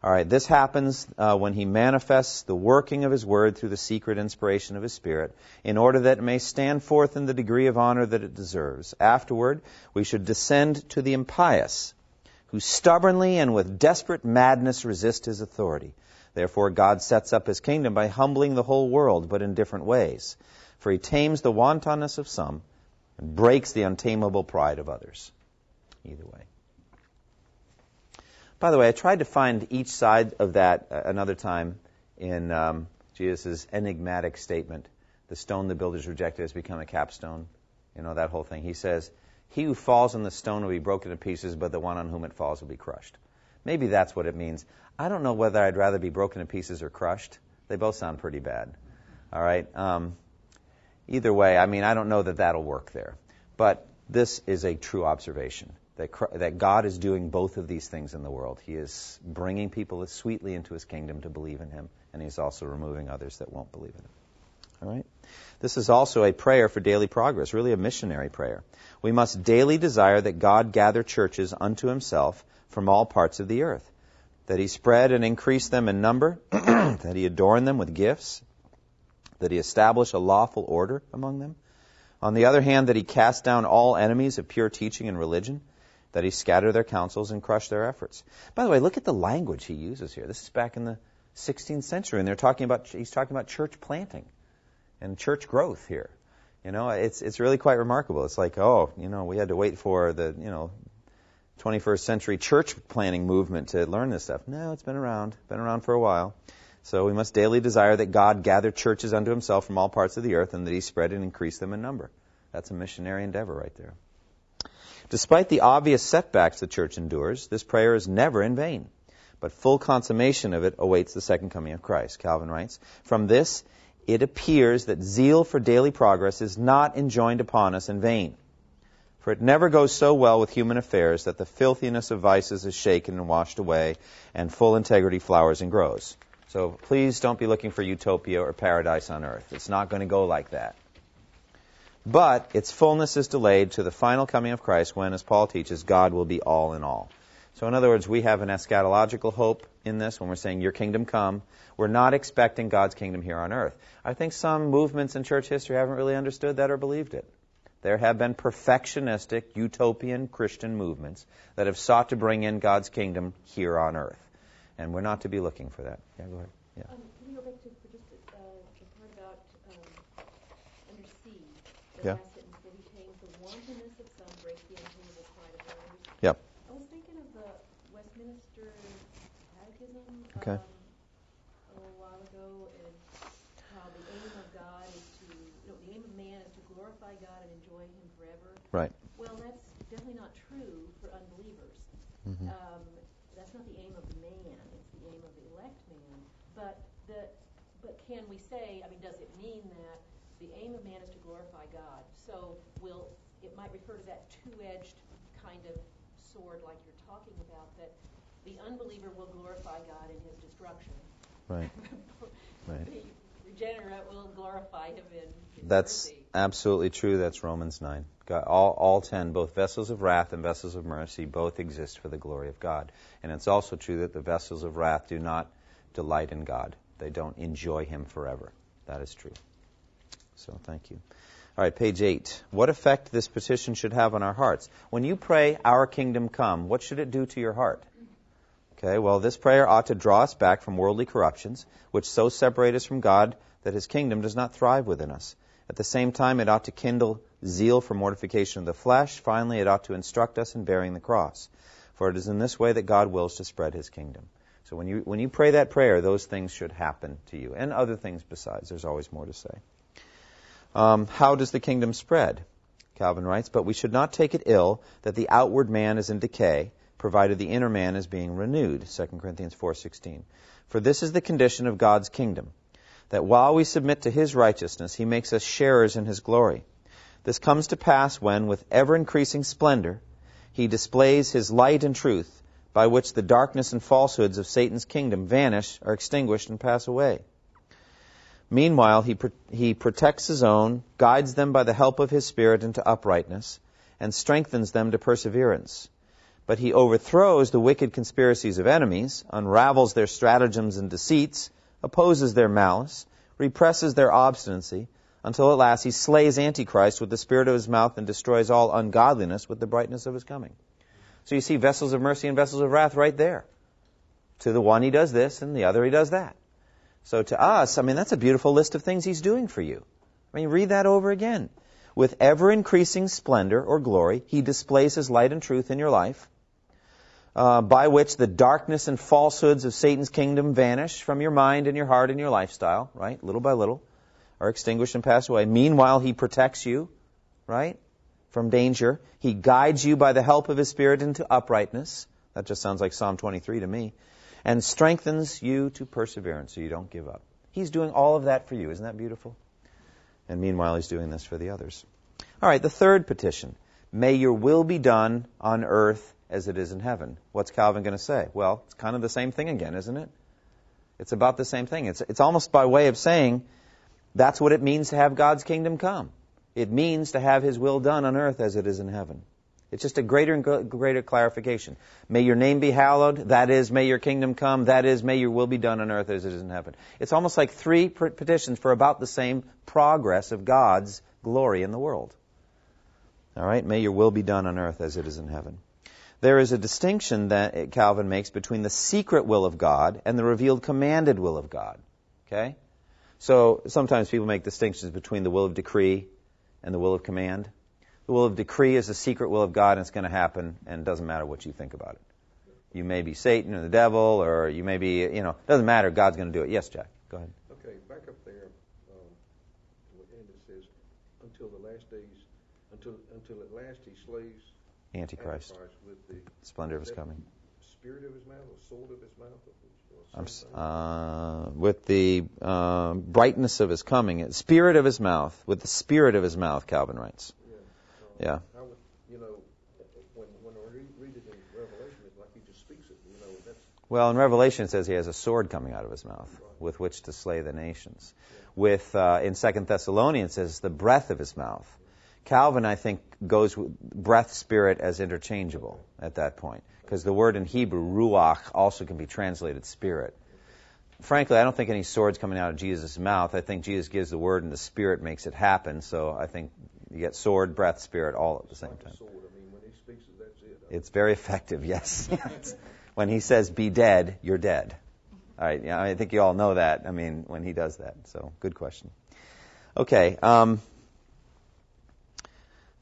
All right, this happens uh, when he manifests the working of his word through the secret inspiration of his spirit, in order that it may stand forth in the degree of honor that it deserves. Afterward, we should descend to the impious, who stubbornly and with desperate madness resist his authority. Therefore, God sets up his kingdom by humbling the whole world, but in different ways. For he tames the wantonness of some and breaks the untamable pride of others. Either way. By the way, I tried to find each side of that uh, another time in um, Jesus' enigmatic statement. The stone the builders rejected has become a capstone. You know, that whole thing. He says, He who falls on the stone will be broken to pieces, but the one on whom it falls will be crushed. Maybe that's what it means. I don't know whether I'd rather be broken to pieces or crushed. They both sound pretty bad. All right. Um, either way, I mean, I don't know that that'll work there. But this is a true observation that, that God is doing both of these things in the world. He is bringing people sweetly into his kingdom to believe in him, and he's also removing others that won't believe in him. All right? This is also a prayer for daily progress, really a missionary prayer. We must daily desire that God gather churches unto himself from all parts of the earth, that he spread and increase them in number, (clears throat) that he adorn them with gifts, that he establish a lawful order among them. On the other hand, that he cast down all enemies of pure teaching and religion, that he scatter their counsels and crush their efforts. By the way, look at the language he uses here. This is back in the 16th century, and they're talking about he's talking about church planting and church growth here. You know, it's it's really quite remarkable. It's like, oh, you know, we had to wait for the you know 21st century church planting movement to learn this stuff. No, it's been around, been around for a while. So we must daily desire that God gather churches unto himself from all parts of the earth and that he spread and increase them in number. That's a missionary endeavor right there. Despite the obvious setbacks the church endures, this prayer is never in vain. But full consummation of it awaits the second coming of Christ. Calvin writes, From this it appears that zeal for daily progress is not enjoined upon us in vain. For it never goes so well with human affairs that the filthiness of vices is shaken and washed away, and full integrity flowers and grows. So please don't be looking for utopia or paradise on earth. It's not going to go like that. But its fullness is delayed to the final coming of Christ when, as Paul teaches, God will be all in all. So, in other words, we have an eschatological hope in this when we're saying, Your kingdom come. We're not expecting God's kingdom here on earth. I think some movements in church history haven't really understood that or believed it. There have been perfectionistic, utopian Christian movements that have sought to bring in God's kingdom here on earth. And we're not to be looking for that. Yeah, go ahead. Yeah. Um, can you go back to just uh, the part about um, under C, the yeah. last sentence that he the wantonness of some breaks the untamable pride of others. Yep. I was thinking of the Westminster Catechism. Okay. Um, a little while ago, and how the aim of God is to, know, the aim of man is to glorify God and enjoy Him forever. Right. Well, that's definitely not true for unbelievers. Mm-hmm. Um, that's not the aim of man; it's the aim of the elect man. But the, but can we say? I mean, does it mean that the aim of man is to glorify God? So will it might refer to that two-edged kind of sword, like you're talking about, that the unbeliever will glorify God in His destruction. Right. (laughs) right. The regenerate will glorify Him in His That's mercy. absolutely true. That's Romans 9. God, all, all ten, both vessels of wrath and vessels of mercy, both exist for the glory of God. And it's also true that the vessels of wrath do not delight in God. They don't enjoy Him forever. That is true. So thank you. All right, page 8. What effect this petition should have on our hearts. When you pray, Our kingdom come, what should it do to your heart? Okay, well, this prayer ought to draw us back from worldly corruptions, which so separate us from God that His kingdom does not thrive within us. At the same time, it ought to kindle zeal for mortification of the flesh. Finally, it ought to instruct us in bearing the cross. For it is in this way that God wills to spread His kingdom. So when you, when you pray that prayer, those things should happen to you, and other things besides. There's always more to say. Um, how does the kingdom spread? Calvin writes, but we should not take it ill that the outward man is in decay, provided the inner man is being renewed. 2 Corinthians 4:16. For this is the condition of God's kingdom, that while we submit to his righteousness, he makes us sharers in his glory. This comes to pass when, with ever increasing splendor, he displays his light and truth, by which the darkness and falsehoods of Satan's kingdom vanish, are extinguished, and pass away. Meanwhile, he, he protects his own, guides them by the help of his Spirit into uprightness, and strengthens them to perseverance. But he overthrows the wicked conspiracies of enemies, unravels their stratagems and deceits, opposes their malice, represses their obstinacy, until at last he slays Antichrist with the spirit of his mouth and destroys all ungodliness with the brightness of his coming. So you see vessels of mercy and vessels of wrath right there. To the one he does this, and the other he does that. So to us, I mean, that's a beautiful list of things he's doing for you. I mean, read that over again. With ever increasing splendor or glory, he displays his light and truth in your life uh, by which the darkness and falsehoods of Satan's kingdom vanish from your mind and your heart and your lifestyle, right? Little by little, are extinguished and pass away. Meanwhile, he protects you, right? From danger. He guides you by the help of his Spirit into uprightness. That just sounds like Psalm 23 to me. And strengthens you to perseverance so you don't give up. He's doing all of that for you. Isn't that beautiful? And meanwhile, he's doing this for the others. All right, the third petition. May your will be done on earth as it is in heaven. What's Calvin going to say? Well, it's kind of the same thing again, isn't it? It's about the same thing. It's, it's almost by way of saying that's what it means to have God's kingdom come. It means to have His will done on earth as it is in heaven. It's just a greater and greater clarification. May your name be hallowed. That is, may your kingdom come. That is, may your will be done on earth as it is in heaven. It's almost like three petitions for about the same progress of God's glory in the world. All right? May your will be done on earth as it is in heaven there is a distinction that Calvin makes between the secret will of God and the revealed commanded will of God. Okay? So sometimes people make distinctions between the will of decree and the will of command. The will of decree is the secret will of God and it's going to happen and it doesn't matter what you think about it. You may be Satan or the devil or you may be, you know, it doesn't matter. God's going to do it. Yes, Jack. Go ahead. Okay, back up there. Um, and it says, until the last days, until until at last he slays Antichrist. Antichrist with the splendor of his coming. Spirit of his mouth, or sword of his mouth. Uh, with the uh, brightness of his coming, spirit of his mouth, with the spirit of his mouth, Calvin writes. Yeah. yeah. Would, you know, when, when I read it in Revelation, it's like he just speaks it. You know, that's. Well, in Revelation it says he has a sword coming out of his mouth right. with which to slay the nations. Yeah. With uh, in Second Thessalonians it says the breath of his mouth. Calvin, I think, goes with breath spirit as interchangeable at that point. Because the word in Hebrew, ruach, also can be translated spirit. Frankly, I don't think any sword's coming out of Jesus' mouth. I think Jesus gives the word and the spirit makes it happen. So I think you get sword, breath, spirit all at the same time. It's very effective, (laughs) yes. when he says be dead, you're dead. All right, yeah, I think you all know that. I mean, when he does that. So, good question. Okay. Um,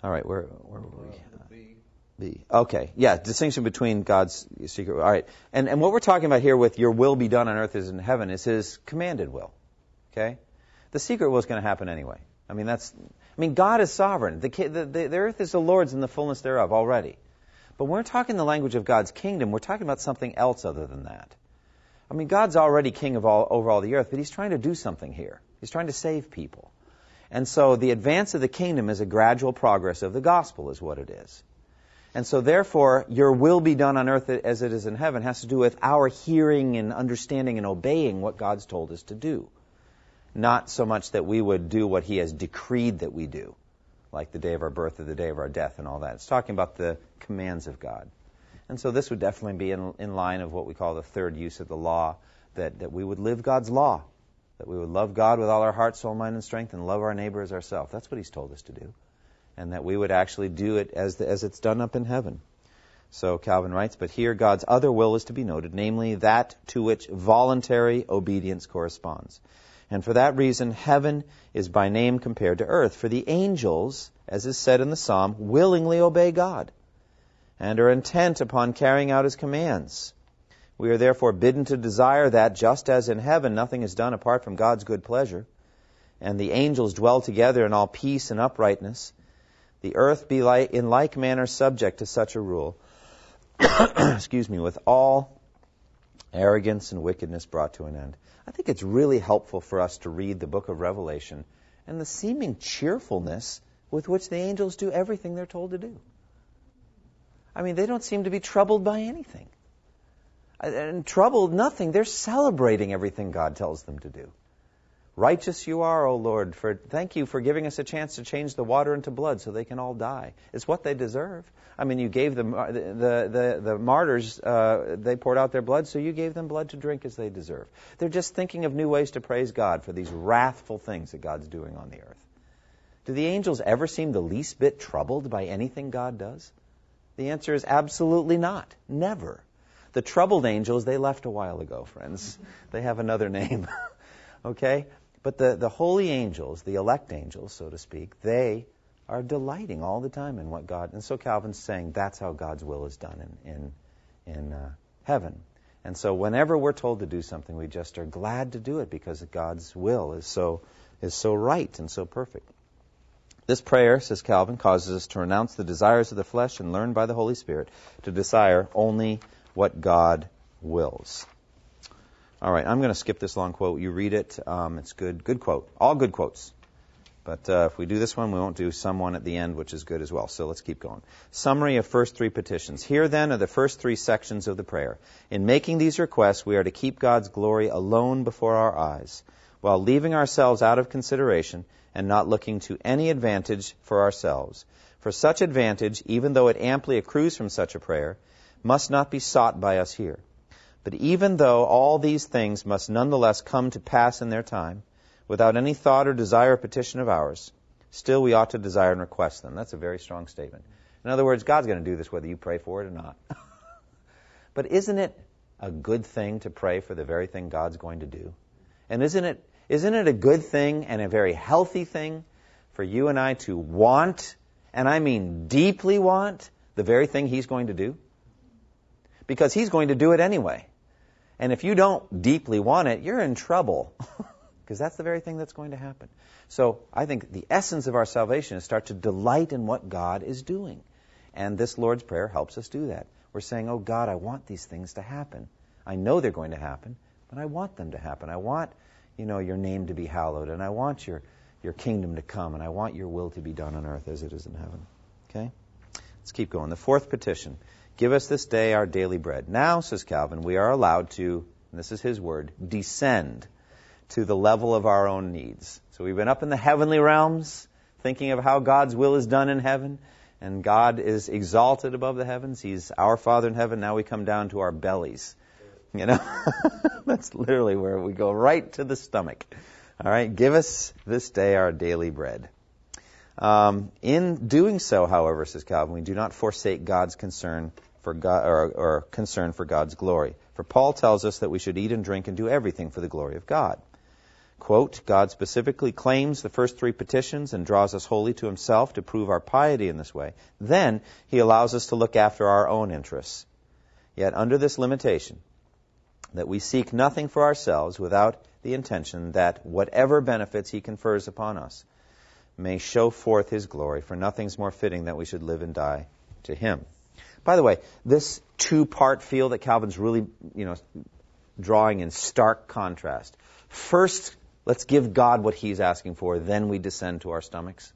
all right, where where were we? Uh, B. B. Okay, yeah, distinction between God's secret. All right, and and what we're talking about here with "Your will be done on earth as in heaven" is His commanded will. Okay, the secret will is going to happen anyway. I mean, that's. I mean, God is sovereign. The, the, the earth is the Lord's and the fullness thereof already. But when we're talking the language of God's kingdom, we're talking about something else other than that. I mean, God's already king of all over all the earth, but He's trying to do something here. He's trying to save people. And so the advance of the kingdom is a gradual progress of the gospel, is what it is. And so therefore, your will be done on earth as it is in heaven has to do with our hearing and understanding and obeying what God's told us to do. Not so much that we would do what He has decreed that we do, like the day of our birth or the day of our death and all that. It's talking about the commands of God. And so this would definitely be in, in line of what we call the third use of the law, that, that we would live God's law that we would love God with all our heart, soul, mind, and strength, and love our neighbor as ourselves. That's what He's told us to do. And that we would actually do it as, the, as it's done up in heaven. So Calvin writes, but here God's other will is to be noted, namely that to which voluntary obedience corresponds. And for that reason, heaven is by name compared to earth. For the angels, as is said in the psalm, willingly obey God and are intent upon carrying out his commands We are therefore bidden to desire that, just as in heaven nothing is done apart from God's good pleasure, and the angels dwell together in all peace and uprightness, the earth be in like manner subject to such a rule, (coughs) excuse me, with all arrogance and wickedness brought to an end. I think it's really helpful for us to read the book of Revelation and the seeming cheerfulness with which the angels do everything they're told to do. I mean, they don't seem to be troubled by anything. And troubled, nothing. They're celebrating everything God tells them to do. Righteous you are, O Lord, for thank you for giving us a chance to change the water into blood so they can all die. It's what they deserve. I mean, you gave them the the the, the martyrs. Uh, they poured out their blood, so you gave them blood to drink as they deserve. They're just thinking of new ways to praise God for these wrathful things that God's doing on the earth. Do the angels ever seem the least bit troubled by anything God does? The answer is absolutely not. Never. The troubled angels, they left a while ago, friends. They have another name. (laughs) okay? But the, the holy angels, the elect angels, so to speak, they are delighting all the time in what God. And so Calvin's saying that's how God's will is done in in, in uh, heaven. And so whenever we're told to do something, we just are glad to do it because God's will is so is so right and so perfect. This prayer, says Calvin, causes us to renounce the desires of the flesh and learn by the Holy Spirit to desire only what God wills. All right, I'm going to skip this long quote. You read it. Um, it's good. Good quote. All good quotes. But uh, if we do this one, we won't do someone at the end, which is good as well. So let's keep going. Summary of first three petitions. Here then are the first three sections of the prayer. In making these requests, we are to keep God's glory alone before our eyes, while leaving ourselves out of consideration and not looking to any advantage for ourselves. For such advantage, even though it amply accrues from such a prayer, must not be sought by us here. But even though all these things must nonetheless come to pass in their time, without any thought or desire or petition of ours, still we ought to desire and request them. That's a very strong statement. In other words, God's going to do this whether you pray for it or not. (laughs) but isn't it a good thing to pray for the very thing God's going to do? And isn't it isn't it a good thing and a very healthy thing for you and I to want, and I mean deeply want, the very thing He's going to do? Because He's going to do it anyway. And if you don't deeply want it, you're in trouble. (laughs) Because that's the very thing that's going to happen. So I think the essence of our salvation is start to delight in what God is doing. And this Lord's Prayer helps us do that. We're saying, Oh God, I want these things to happen. I know they're going to happen, but I want them to happen. I want, you know, your name to be hallowed, and I want your, your kingdom to come, and I want your will to be done on earth as it is in heaven. Okay? Let's keep going. The fourth petition Give us this day our daily bread. Now, says Calvin, we are allowed to, and this is his word, descend to the level of our own needs. So we've been up in the heavenly realms, thinking of how God's will is done in heaven, and God is exalted above the heavens. He's our Father in heaven. Now we come down to our bellies. You know, (laughs) that's literally where we go right to the stomach. All right, give us this day our daily bread. Um, in doing so, however, says Calvin, we do not forsake God's concern for God, or, or concern for God's glory. For Paul tells us that we should eat and drink and do everything for the glory of God. Quote, God specifically claims the first three petitions and draws us wholly to himself to prove our piety in this way. Then he allows us to look after our own interests. Yet under this limitation, that we seek nothing for ourselves without the intention that whatever benefits he confers upon us may show forth his glory, for nothing's more fitting that we should live and die to him. By the way, this two-part feel that Calvin's really, you know, drawing in stark contrast. First, let's give God what he's asking for, then we descend to our stomachs.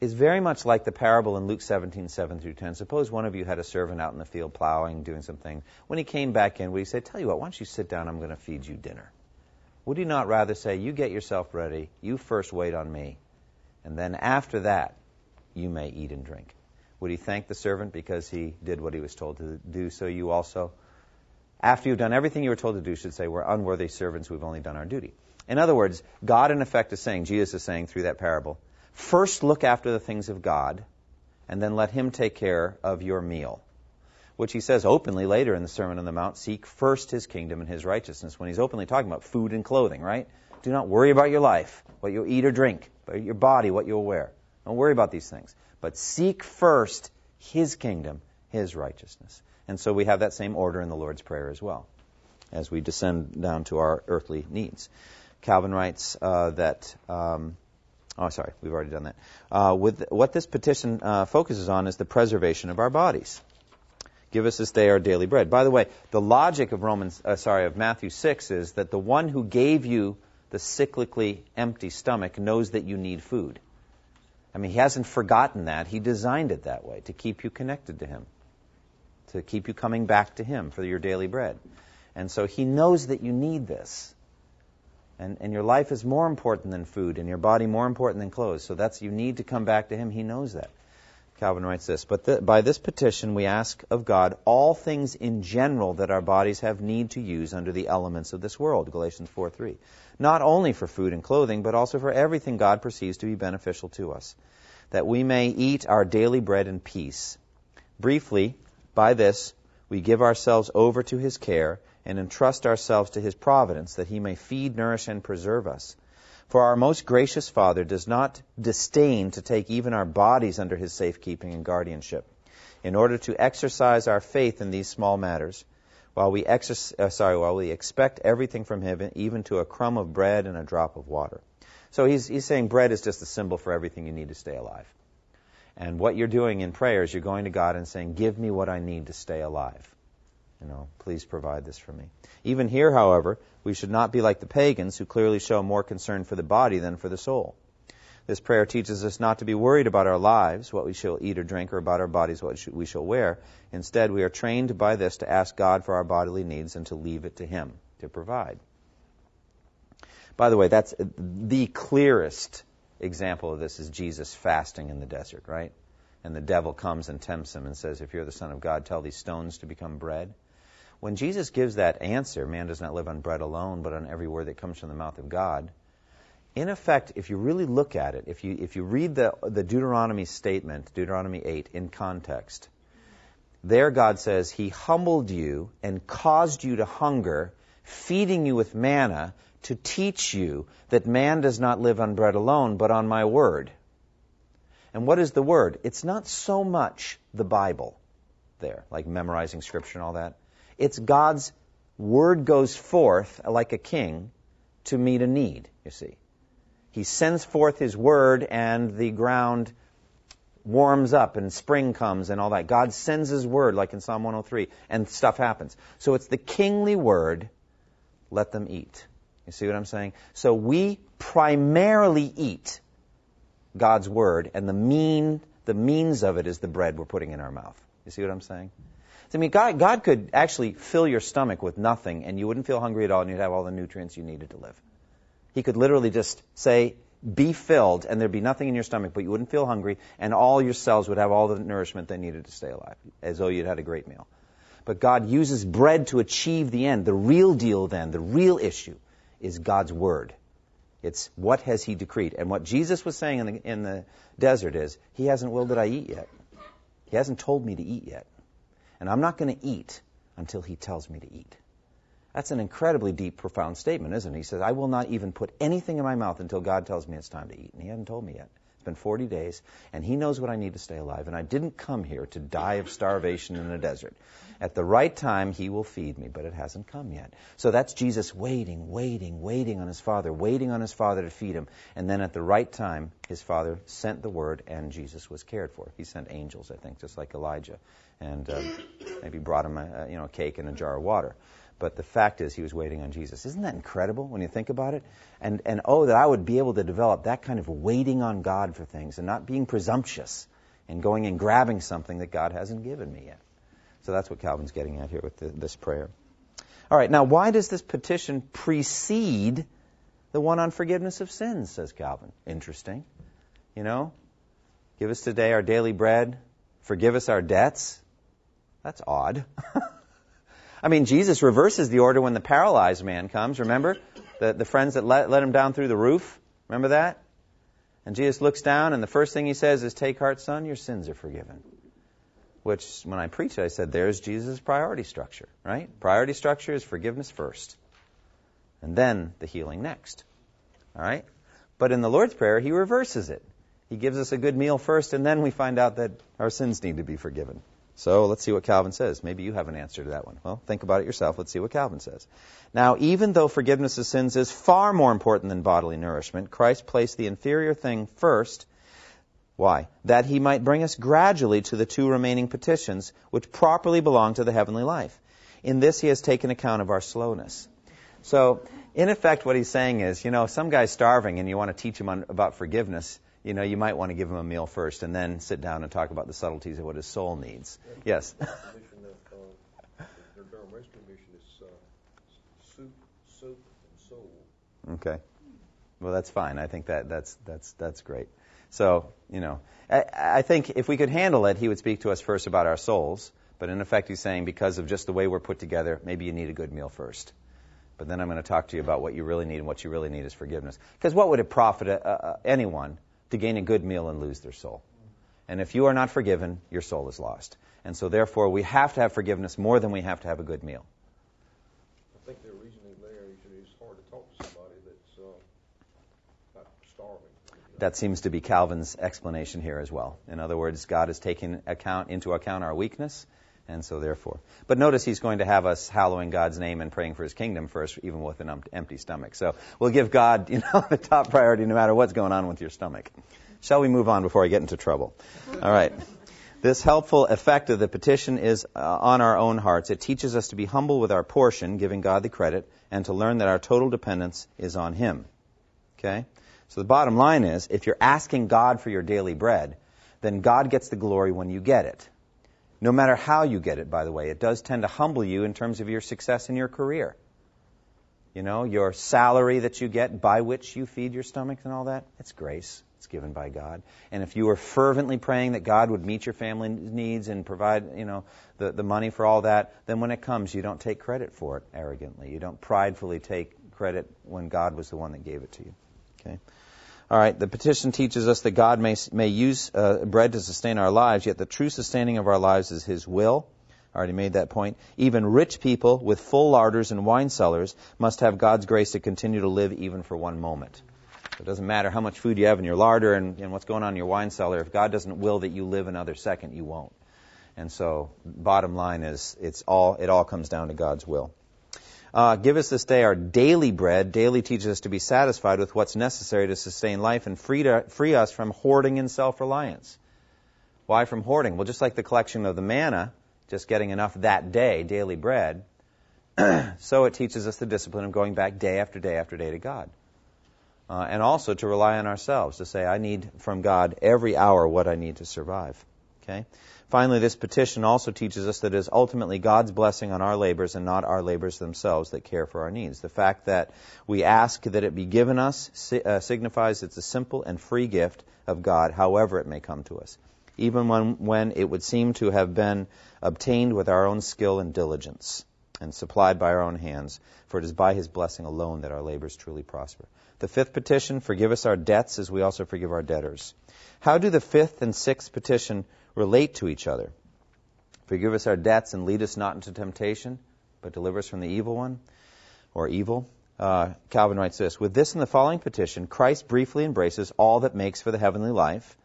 Is very much like the parable in Luke 17, 7 through 10. Suppose one of you had a servant out in the field plowing, doing something. When he came back in, would he say, Tell you what, why don't you sit down? I'm going to feed you dinner. Would he not rather say, You get yourself ready, you first wait on me, and then after that, you may eat and drink? Would he thank the servant because he did what he was told to do? So you also, after you've done everything you were told to do, should say, We're unworthy servants, we've only done our duty. In other words, God, in effect, is saying, Jesus is saying through that parable, first look after the things of God, and then let Him take care of your meal. Which he says openly later in the Sermon on the Mount seek first His kingdom and His righteousness, when he's openly talking about food and clothing, right? Do not worry about your life, what you'll eat or drink, your body, what you'll wear. Don't worry about these things but seek first his kingdom, his righteousness. And so we have that same order in the Lord's Prayer as well, as we descend down to our earthly needs. Calvin writes uh, that. Um, oh, sorry, we've already done that. Uh, with what this petition uh, focuses on is the preservation of our bodies. Give us this day our daily bread. By the way, the logic of Romans, uh, sorry, of Matthew six is that the one who gave you the cyclically empty stomach knows that you need food. I mean, he hasn't forgotten that. He designed it that way to keep you connected to him, to keep you coming back to him for your daily bread. And so he knows that you need this. And, and your life is more important than food, and your body more important than clothes. So that's you need to come back to him. He knows that. Calvin writes this, but the, by this petition we ask of God all things in general that our bodies have need to use under the elements of this world, Galatians 4:3. Not only for food and clothing, but also for everything God perceives to be beneficial to us, that we may eat our daily bread in peace. Briefly, by this we give ourselves over to his care and entrust ourselves to his providence that he may feed, nourish and preserve us. For our most gracious Father does not disdain to take even our bodies under his safekeeping and guardianship, in order to exercise our faith in these small matters, while we uh, sorry, while we expect everything from him, even to a crumb of bread and a drop of water. So he's, he's saying bread is just a symbol for everything you need to stay alive. And what you're doing in prayer is you're going to God and saying, Give me what I need to stay alive. You know, please provide this for me. Even here, however, we should not be like the pagans who clearly show more concern for the body than for the soul. This prayer teaches us not to be worried about our lives, what we shall eat or drink, or about our bodies, what we shall wear. Instead, we are trained by this to ask God for our bodily needs and to leave it to Him to provide. By the way, that's the clearest example of this is Jesus fasting in the desert, right? And the devil comes and tempts him and says, If you're the Son of God, tell these stones to become bread. When Jesus gives that answer, man does not live on bread alone, but on every word that comes from the mouth of God. In effect, if you really look at it, if you, if you read the, the Deuteronomy statement, Deuteronomy 8, in context, there God says, He humbled you and caused you to hunger, feeding you with manna to teach you that man does not live on bread alone, but on my word. And what is the word? It's not so much the Bible there, like memorizing scripture and all that. It's God's word goes forth like a king to meet a need, you see. He sends forth his word and the ground warms up and spring comes and all that. God sends his word like in Psalm 103 and stuff happens. So it's the kingly word, let them eat. You see what I'm saying? So we primarily eat God's word and the mean the means of it is the bread we're putting in our mouth. You see what I'm saying? I mean, God, God could actually fill your stomach with nothing and you wouldn't feel hungry at all and you'd have all the nutrients you needed to live. He could literally just say, be filled and there'd be nothing in your stomach, but you wouldn't feel hungry and all your cells would have all the nourishment they needed to stay alive, as though you'd had a great meal. But God uses bread to achieve the end. The real deal then, the real issue, is God's Word. It's what has He decreed. And what Jesus was saying in the, in the desert is, He hasn't willed that I eat yet. He hasn't told me to eat yet. And I'm not going to eat until he tells me to eat. That's an incredibly deep, profound statement, isn't it? He says, I will not even put anything in my mouth until God tells me it's time to eat. And he hasn't told me yet. It's been 40 days, and he knows what I need to stay alive. And I didn't come here to die of starvation in a desert. At the right time, he will feed me, but it hasn't come yet. So that's Jesus waiting, waiting, waiting on his Father, waiting on his Father to feed him. And then at the right time, his Father sent the word, and Jesus was cared for. He sent angels, I think, just like Elijah and uh, maybe brought him a, you know a cake and a jar of water. But the fact is, he was waiting on Jesus. Isn't that incredible when you think about it? And and oh, that I would be able to develop that kind of waiting on God for things and not being presumptuous and going and grabbing something that God hasn't given me yet. So that's what Calvin's getting at here with the, this prayer. All right, now why does this petition precede the one on forgiveness of sins? Says Calvin. Interesting. You know, give us today our daily bread. Forgive us our debts. That's odd. (laughs) I mean, Jesus reverses the order when the paralyzed man comes. Remember? The, the friends that let, let him down through the roof? Remember that? And Jesus looks down, and the first thing he says is, Take heart, son, your sins are forgiven. Which, when I preached, I said, there's Jesus' priority structure, right? Priority structure is forgiveness first, and then the healing next. All right? But in the Lord's Prayer, he reverses it. He gives us a good meal first, and then we find out that our sins need to be forgiven. So let's see what Calvin says. Maybe you have an answer to that one. Well, think about it yourself. Let's see what Calvin says. Now, even though forgiveness of sins is far more important than bodily nourishment, Christ placed the inferior thing first. Why? That he might bring us gradually to the two remaining petitions, which properly belong to the heavenly life. In this, he has taken account of our slowness. So, in effect, what he's saying is, you know, some guy's starving and you want to teach him on, about forgiveness you know, you might want to give him a meal first and then sit down and talk about the subtleties of what his soul needs. Yes. The mission of, uh, the Durham Rescue Mission is uh, soup, and soul. Okay. Well, that's fine. I think that that's that's that's great. So, you know, I, I think if we could handle it, he would speak to us first about our souls. But in effect, he's saying because of just the way we're put together, maybe you need a good meal first. But then I'm going to talk to you about what you really need, and what you really need is forgiveness. Because what would it profit uh, uh, anyone to gain a good meal and lose their soul. And if you are not forgiven, your soul is lost. And so, therefore, we have to have forgiveness more than we have to have a good meal. I think the reasoning there is it's hard to talk to somebody that's uh, starving. That seems to be Calvin's explanation here as well. In other words, God has taken account into account our weakness, and so therefore. But notice he's going to have us hallowing God's name and praying for his kingdom first, even with an empty stomach. So we'll give God, (laughs) you know, the top priority no matter what's going on with your stomach. Shall we move on before I get into trouble? All right. This helpful effect of the petition is uh, on our own hearts. It teaches us to be humble with our portion, giving God the credit, and to learn that our total dependence is on Him. Okay? So the bottom line is if you're asking God for your daily bread, then God gets the glory when you get it. No matter how you get it, by the way, it does tend to humble you in terms of your success in your career. You know, your salary that you get by which you feed your stomach and all that, it's grace. It's given by God. And if you are fervently praying that God would meet your family needs and provide, you know, the, the money for all that, then when it comes, you don't take credit for it arrogantly. You don't pridefully take credit when God was the one that gave it to you. Okay? All right, the petition teaches us that God may, may use uh, bread to sustain our lives, yet the true sustaining of our lives is His will. I already made that point. Even rich people with full larders and wine cellars must have God's grace to continue to live even for one moment. It doesn't matter how much food you have in your larder and, and what's going on in your wine cellar. If God doesn't will that you live another second, you won't. And so, bottom line is, it's all it all comes down to God's will. Uh, give us this day our daily bread. Daily teaches us to be satisfied with what's necessary to sustain life and free, to, free us from hoarding and self reliance. Why from hoarding? Well, just like the collection of the manna, just getting enough that day, daily bread, (clears throat) so it teaches us the discipline of going back day after day after day to God uh, and also to rely on ourselves to say, I need from God every hour what I need to survive. Okay. Finally, this petition also teaches us that it is ultimately God's blessing on our labors and not our labors themselves that care for our needs. The fact that we ask that it be given us uh, signifies it's a simple and free gift of God, however it may come to us, even when, when it would seem to have been obtained with our own skill and diligence and supplied by our own hands, for it is by his blessing alone that our labors truly prosper. The fifth petition, forgive us our debts as we also forgive our debtors. How do the fifth and sixth petition relate to each other? Forgive us our debts and lead us not into temptation, but deliver us from the evil one or evil. Uh, Calvin writes this With this and the following petition, Christ briefly embraces all that makes for the heavenly life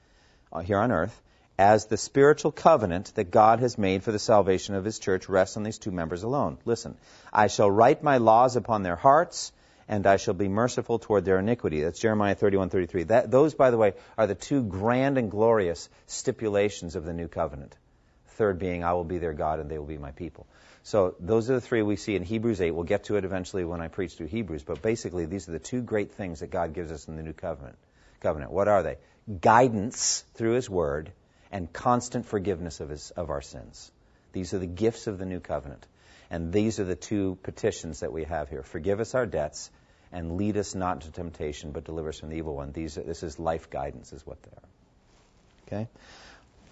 uh, here on earth, as the spiritual covenant that God has made for the salvation of his church rests on these two members alone. Listen, I shall write my laws upon their hearts and I shall be merciful toward their iniquity. That's Jeremiah 31:33. That, those, by the way, are the two grand and glorious stipulations of the new covenant. Third being, I will be their God and they will be my people. So those are the three we see in Hebrews 8. We'll get to it eventually when I preach through Hebrews, but basically these are the two great things that God gives us in the new covenant. Covenant. What are they? Guidance through His Word and constant forgiveness of, his, of our sins. These are the gifts of the new covenant. And these are the two petitions that we have here. Forgive us our debts and lead us not into temptation, but deliver us from the evil one. These, this is life guidance, is what they are. Okay?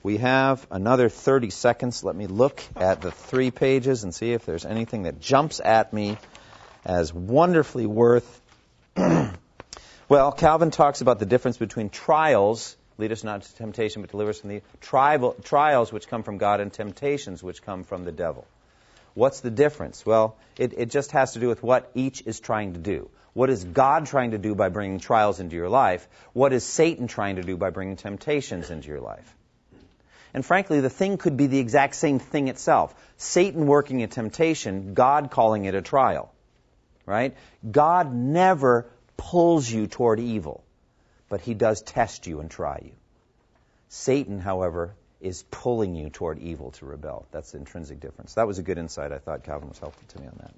We have another 30 seconds. Let me look at the three pages and see if there's anything that jumps at me as wonderfully worth. (clears throat) well, Calvin talks about the difference between trials, lead us not into temptation, but deliver us from the trials which come from God and temptations which come from the devil. What's the difference? Well, it, it just has to do with what each is trying to do. What is God trying to do by bringing trials into your life? What is Satan trying to do by bringing temptations into your life? And frankly, the thing could be the exact same thing itself. Satan working a temptation, God calling it a trial. Right? God never pulls you toward evil, but he does test you and try you. Satan, however, is pulling you toward evil to rebel. That's the intrinsic difference. That was a good insight. I thought Calvin was helpful to me on that.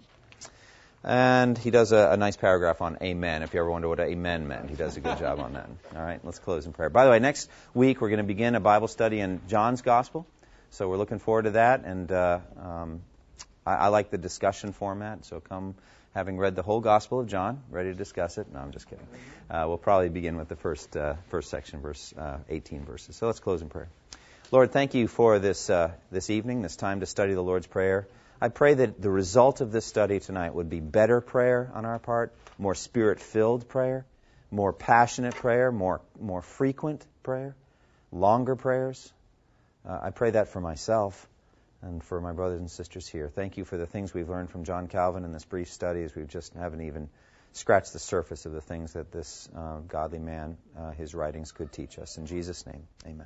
And he does a, a, nice paragraph on amen. If you ever wonder what amen meant, he does a good job on that. All right, let's close in prayer. By the way, next week we're going to begin a Bible study in John's Gospel. So we're looking forward to that. And uh, um, I, I, like the discussion format. So come having read the whole Gospel of John, ready to discuss it. No, I'm just kidding. Uh, we'll probably begin with the first, uh, first section, verse uh, 18 verses. So let's close in prayer. Lord, thank you for this, uh, this evening, this time to study the Lord's Prayer. I pray that the result of this study tonight would be better prayer on our part, more spirit filled prayer, more passionate prayer, more, more frequent prayer, longer prayers. Uh, I pray that for myself and for my brothers and sisters here. Thank you for the things we've learned from John Calvin in this brief study as we just haven't even scratched the surface of the things that this uh, godly man, uh, his writings could teach us. In Jesus' name, amen.